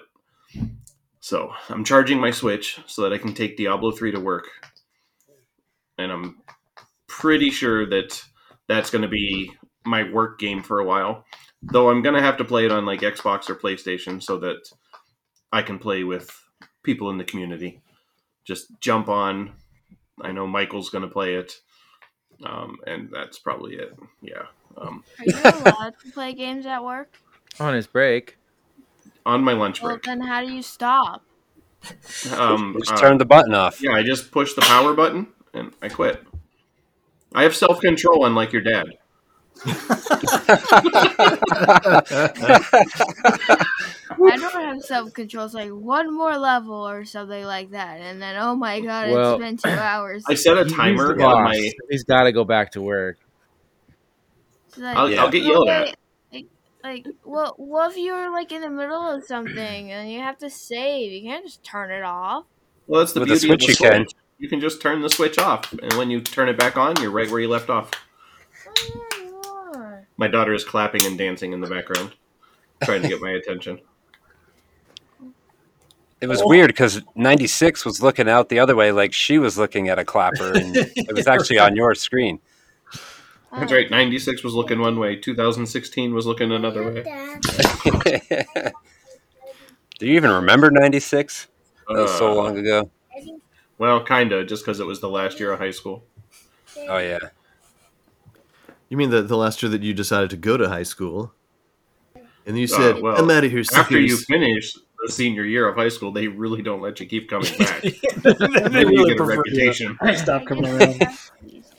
so I'm charging my Switch so that I can take Diablo 3 to work. And I'm pretty sure that that's going to be my work game for a while. Though I'm going to have to play it on like Xbox or PlayStation so that I can play with people in the community. Just jump on. I know Michael's going to play it. Um, and that's probably it. Yeah. Um, Are you allowed to play games at work? on his break. on my lunch Well, break. then how do you stop? Um, Just uh, turn the button off. Yeah, I just push the power button and I quit. I have self control, unlike your dad. I don't have self control. It's like one more level or something like that, and then oh my god, Well- it's been two hours. I set a timer the on boss. my. He's got to go back to work. It's like, I'll, Yeah. I'll get yelled at. Like, like, what? What if you're like in the middle of something and you have to save? You can't just turn it off. Well, that's the With a beauty of the switch switch. you can. You can just turn the switch off, and when you turn it back on, you're right where you left off. Oh, yeah, you are. My daughter is clapping and dancing in the background, trying to get my attention. It was weird because 96 was looking out the other way like she was looking at a clapper and it was actually on your screen. That's Oh, right. 96 was looking one way. 2016 was looking another way. Do you even remember 96? That was so Uh, long ago. Well, kinda, just because it was the last year of high school. Oh, yeah. You mean the, the last year that you decided to go to high school? And then you Uh, said, well, I'm out of here. After you suckers." Finish the senior year of high school, they really don't let you keep coming back. they Maybe really get a reputation. to stop coming around.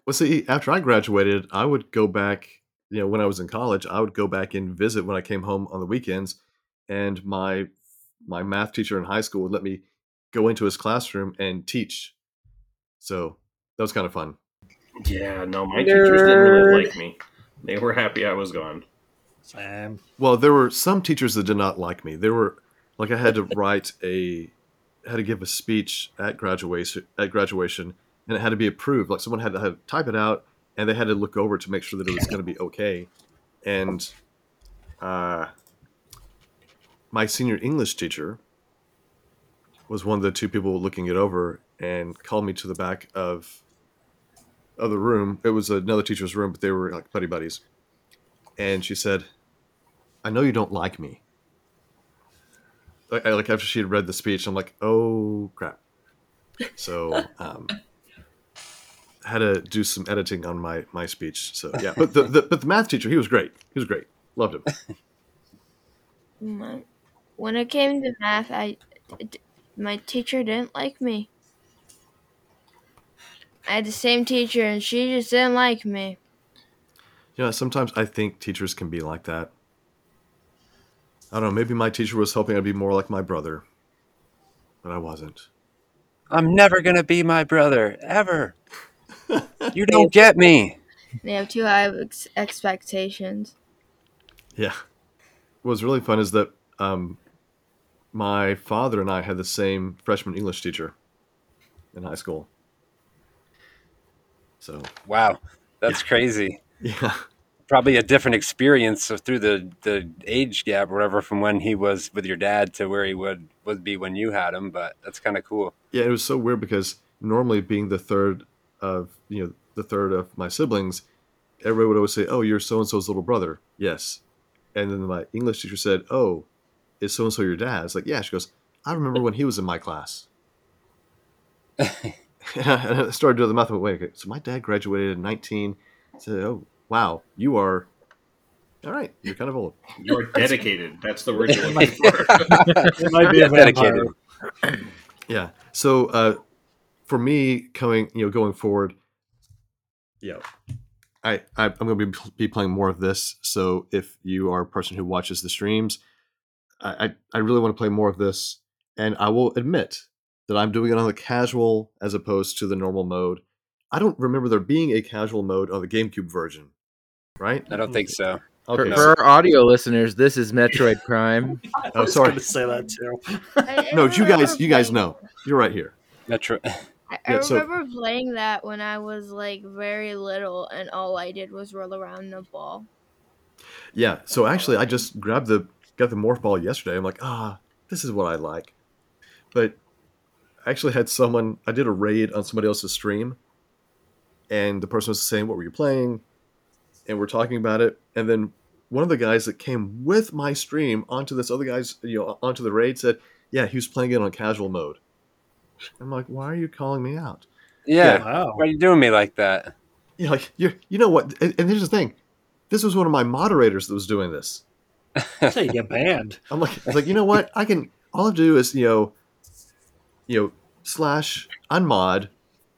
Well, see, after I graduated, I would go back. You know, when I was in college, I would go back and visit when I came home on the weekends, and my my math teacher in high school would let me go into his classroom and teach. So that was kind of fun. Yeah, no, my teachers didn't really like me. They were happy I was gone. Sam. Well, there were some teachers that did not like me. There were like I had to write a had to give a speech at graduation at graduation and it had to be approved. Like someone had to, to type it out and they had to look over to make sure that it was going to be okay. And uh, my senior English teacher was one of the two people looking it over and called me to the back of of the room. It was another teacher's room, but they were like buddy buddies. And she said, I know you don't like me. Like, I, like after she had read the speech, I'm like, oh crap. So um, I had to do some editing on my my speech. So yeah, but the, the but the math teacher, he was great. He was great. Loved him. When it came to math, I my teacher didn't like me. I had the same teacher, and she just didn't like me. You know, sometimes I think teachers can be like that. I don't know. Maybe my teacher was hoping I'd be more like my brother, but I wasn't. I'm never going to be my brother, ever. You don't get me. They have too high ex- expectations. Yeah. What was really fun is that um, my father and I had the same freshman English teacher in high school. So Wow. That's crazy. yeah, Probably a different experience through the, the age gap or whatever from when he was with your dad to where he would, would be when you had him, but that's kind of cool. yeah, it was so weird because normally being the third of you know the third of my siblings, everybody would always say, "Oh, you're so and so's little brother." Yes, and then my English teacher said, "Oh, is so and so your dad?" It's like, "Yeah." She goes, "I remember when he was in my class." and I started doing the math. Wait, okay, so my dad graduated in 19. I said, "Oh, wow, you are." All right, you're kind of old. You're dedicated. That's the word you're looking for. It might be a Dedicated. Yeah. So uh, for me, coming, you know, going forward, yeah, I, I I'm going to be be playing more of this. So if you are a person who watches the streams, I I, I really want to play more of this, and I will admit that I'm doing it on the casual as opposed to the normal mode. I don't remember there being a casual mode on the GameCube version, right? I don't think so. For, Okay. for our audio listeners, this is Metroid Prime. I Oh, sorry. to say that too. I, I No, you remember guys, you guys know. You're right here. Metro. I, I Yeah, so- remember playing that when I was like very little, and all I did was roll around the ball. Yeah. So actually, I just grabbed the got the morph ball yesterday. I'm like, ah, this is what I like. But I actually had someone. I did a raid on somebody else's stream, and the person was saying, "What were you playing?" And we're talking about it, and then one of the guys that came with my stream onto this other guy's, you know, onto the raid said, "Yeah, he was playing it on casual mode." I'm like, "Why are you calling me out?" Yeah. Wow. Why are you doing me like that? You know, like you, you know what? And, and here's the thing: this was one of my moderators that was doing this. That's how you get banned. I'm like, it's like you know what? I can all I have to do is you know, you know, slash unmod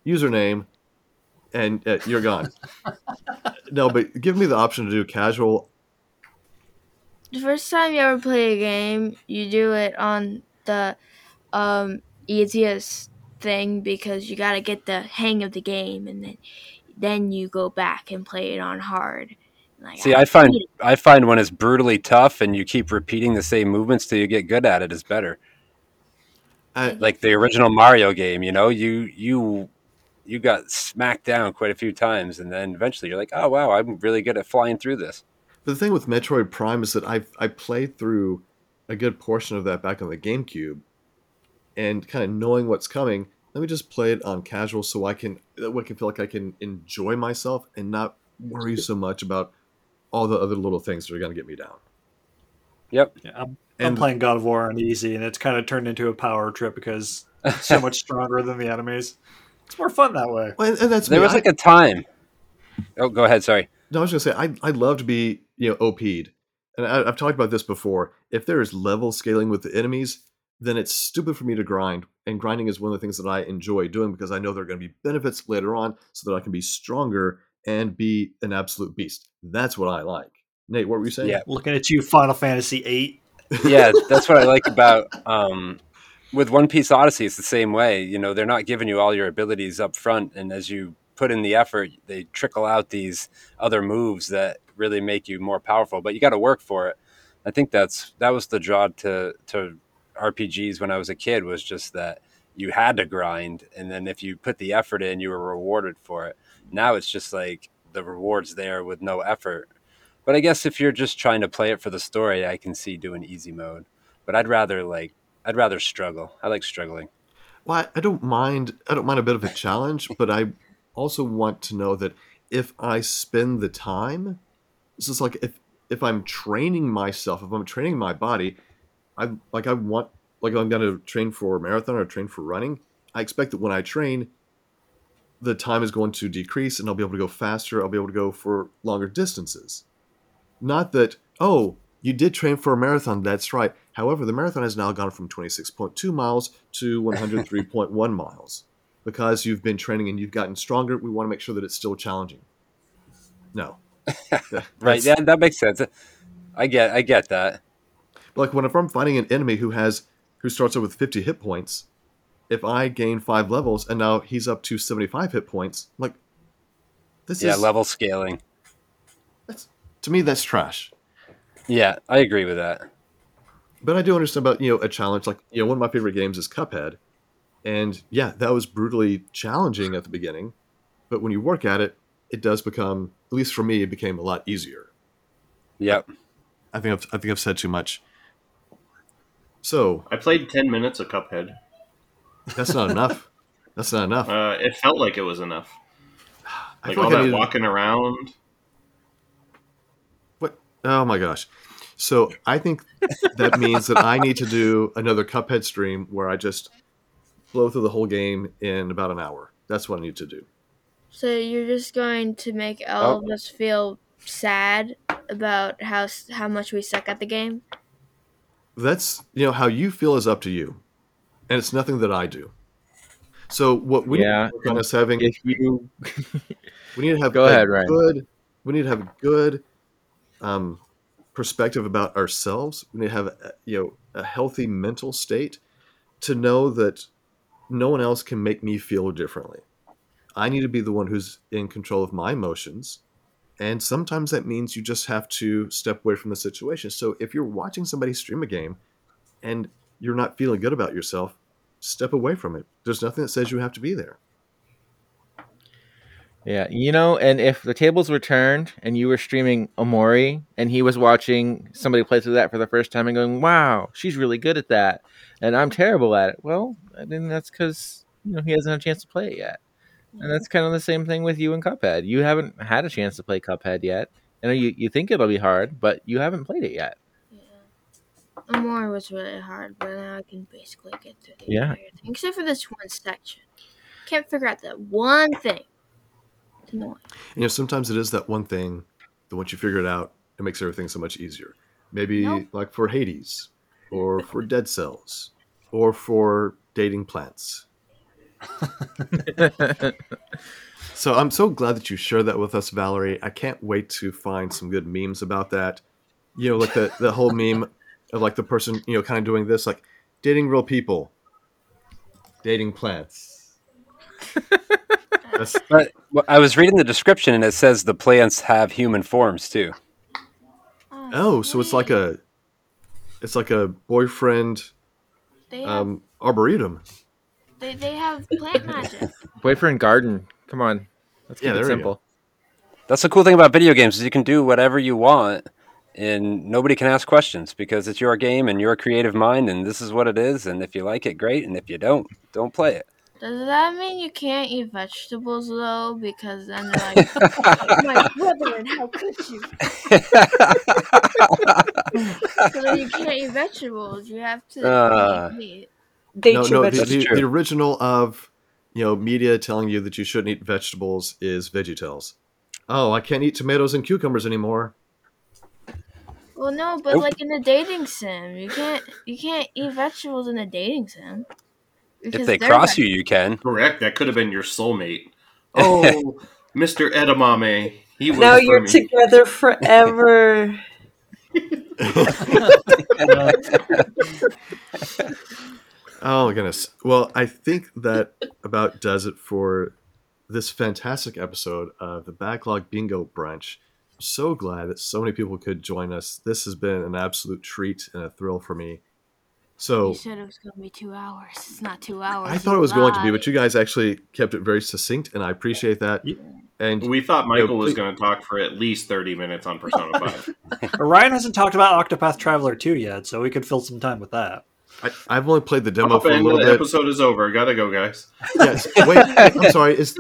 username, and uh, you're gone. no, but give me the option to do casual. The first time you ever play a game, you do it on the um, easiest thing because you got to get the hang of the game, and then then you go back and play it on hard. Like, See, I find I find when it's brutally tough and you keep repeating the same movements till you get good at it is better. I, Like the original Mario game, you know, you you you got smacked down quite a few times, and then eventually you're like, oh wow, I'm really good at flying through this. But the thing with Metroid Prime is that I I played through a good portion of that back on the GameCube, and kind of knowing what's coming. Let me just play it on casual so I can that way I can feel like I can enjoy myself and not worry so much about all the other little things that are going to get me down. Yep. Yeah, I'm, I'm And playing God of War on easy, and it's kind of turned into a power trip because it's so much stronger than the enemies. It's more fun that way. and, and that's There me. was I- like a time. Oh, go ahead. Sorry. No, I was gonna say I I love to be you know OP'd, and I, I've talked about this before. If there is level scaling with the enemies, then it's stupid for me to grind, and grinding is one of the things that I enjoy doing because I know there are going to be benefits later on, so that I can be stronger and be an absolute beast. That's what I like. Nate, what were you saying? Yeah. Looking at you, Final Fantasy VIII. yeah, that's what I like about um, with One Piece Odyssey. It's the same way. You know, they're not giving you all your abilities up front, and as you put in the effort, they trickle out these other moves that really make you more powerful. But you got to work for it. I think that's that was the draw to to RPGs when I was a kid was just that you had to grind, and then if you put the effort in, you were rewarded for it. Now it's just like the rewards there with no effort. But I guess if you're just trying to play it for the story, I can see doing easy mode. But I'd rather like I'd rather struggle. I like struggling. Well, I, don't mind. I don't mind a bit of a challenge, but I also want to know that if I spend the time, it's just like if if I'm training myself, if I'm training my body, I like I want like I'm going to train for a marathon or train for running. I expect that when I train, the time is going to decrease, and I'll be able to go faster. I'll be able to go for longer distances. Not that oh, you did train for a marathon. That's right. However, the marathon has now gone from 26.2 miles to 103.1 miles because you've been training and you've gotten stronger. We want to make sure that it's still challenging. No, Right? Yeah, that makes sense. I get I get that. Like when if I'm fighting an enemy who has who starts out with 50 hit points, if I gain five levels and now he's up to 75 hit points, I'm like this is Yeah, is level scaling. to me that's trash. Yeah, I agree with that. But I do understand about you know a challenge like you know one of my favorite games is Cuphead, and yeah, that was brutally challenging at the beginning, but when you work at it, it does become at least for me it became a lot easier. Yep. I think I've, I think I've said too much. So I played 10 minutes of Cuphead. that's not enough. That's not enough. Uh, it felt like it was enough. I Like feel all like I that needed- walking around. What? Oh my gosh. So I think that means that I need to do another Cuphead stream where I just blow through the whole game in about an hour. That's what I need to do. So you're just going to make all of us feel sad about how how much we suck at the game? That's you know how you feel is up to you, and it's nothing that I do. So what we Yeah. need to work on is having If you we need to have Go a ahead, Ryan. good we need to have a good um, perspective about ourselves. We need to have a, you know a healthy mental state to know that no one else can make me feel differently. I need to be the one who's in control of my emotions. And sometimes that means you just have to step away from the situation. So if you're watching somebody stream a game and you're not feeling good about yourself, step away from it. There's nothing that says you have to be there. Yeah, you know, and if the tables were turned and you were streaming Omori and he was watching somebody play through that for the first time and going, "Wow, she's really good at that," and I'm terrible at it. Well, I think that's because you know he hasn't had a chance to play it yet, and that's kind of the same thing with you and Cuphead. You haven't had a chance to play Cuphead yet. I know you you think it'll be hard, but you haven't played it yet. Yeah. Omori was really hard, but now I can basically get through the Yeah. entire thing, except for this one section. Can't figure out that one thing. Annoying. You know, sometimes it is that one thing that once you figure it out, it makes everything so much easier. Maybe Nope. like for Hades, or for Dead Cells, or for dating plants. So I'm so glad that you shared that with us, Valerie. I can't wait to find some good memes about that. You know, like the the whole meme of like the person, you know, kind of doing this, like dating real people, dating plants. That's, But well, I was reading the description and it says the plants have human forms too. oh, so it's like a, it's like a boyfriend have, um, arboretum. they, they have plant magic. Boyfriend garden. Come on. Let's keep Yeah, it there we go. simple. That's the cool thing about video games is you can do whatever you want and nobody can ask questions because it's your game and your creative mind and this is what it is and if you like it great and if you don't don't play it. Does that mean you can't eat vegetables though? Because then they're like, my brethren, how could you? So then you can't eat vegetables. You have to Uh. eat meat. Date no, no, the, vegetables. the, That's the original of, you know, media telling you that you shouldn't eat vegetables is VeggieTales. Oh, I can't eat tomatoes and cucumbers anymore. Well, no, but Nope. like in a dating sim, you can't you can't eat vegetables in a dating sim. If Because they they're cross ve- you you can. Correct. That could have been your soulmate. Oh, Mr. Edamame. He was Now you're me. together forever. Oh goodness. Well, I think that about does it for this fantastic episode of the Backlog Bingo Brunch. I'm so glad that so many people could join us. This has been an absolute treat and a thrill for me. So You said it was gonna be two hours. It's not two hours. I thought it was going to be, but you guys actually kept it very succinct, and I appreciate that. Ye- And We thought Michael was please- going to talk for at least 30 minutes on Persona 5. Ryan hasn't talked about Octopath Traveler 2 yet, so we could fill some time with that. I, I've only played the demo for a little the bit. episode is over. Gotta go, guys. Yes. Wait, I'm sorry. Is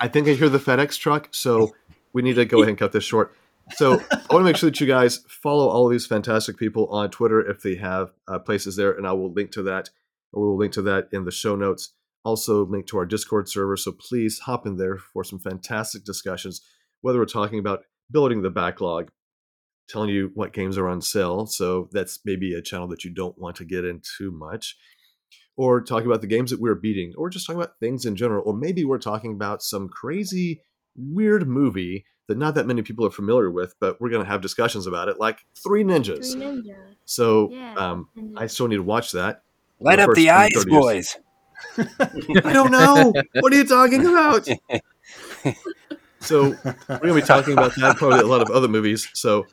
I think I hear the FedEx truck, so we need to go ahead and cut this short. So I want to make sure that you guys follow all of these fantastic people on Twitter if they have uh, places there, and I will link to that, or we will link to that in the show notes. Also, link to our Discord server. So please hop in there for some fantastic discussions, whether we're talking about building the backlog, telling you what games are on sale. So that's maybe a channel that you don't want to get in too much. Or talking about the games that we're beating, or just talking about things in general. Or maybe we're talking about some crazy, weird movie that not that many people are familiar with, but we're going to have discussions about it, like Three Ninjas. Three ninja. So Yeah. um. I still need to watch that. Light The up the eyes, years. boys. I don't know. what are you talking about? So we're going to be talking about that, probably a lot of other movies. So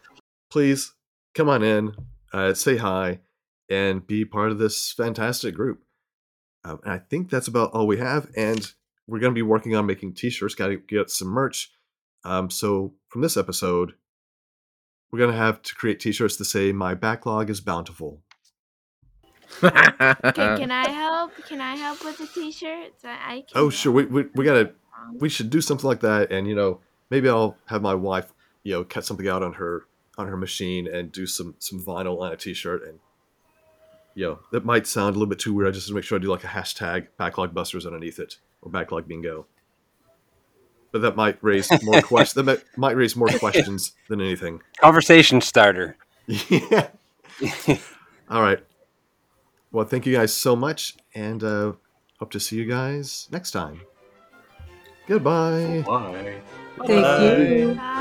please come on in, uh, say hi, and be part of this fantastic group. Um, and I think that's about all we have. And we're going to be working on making t-shirts, got to get some merch. Um, so from this episode, we're going to have to create t-shirts to say, my backlog is bountiful. Can, can I help? Can I help with the t-shirts? I, I can Oh, sure. We, we, we got to we should do something like that and you know maybe i'll have my wife you know cut something out on her on her machine and do some some vinyl on a t-shirt and you know that might sound a little bit too weird i just to make sure i do like a hashtag backlog busters underneath it or backlog bingo but that might raise more questions that might, might raise more questions than anything Conversation starter. yeah all right well thank you guys so much and uh hope to see you guys next time goodbye Bye. Thank Bye. you. Bye.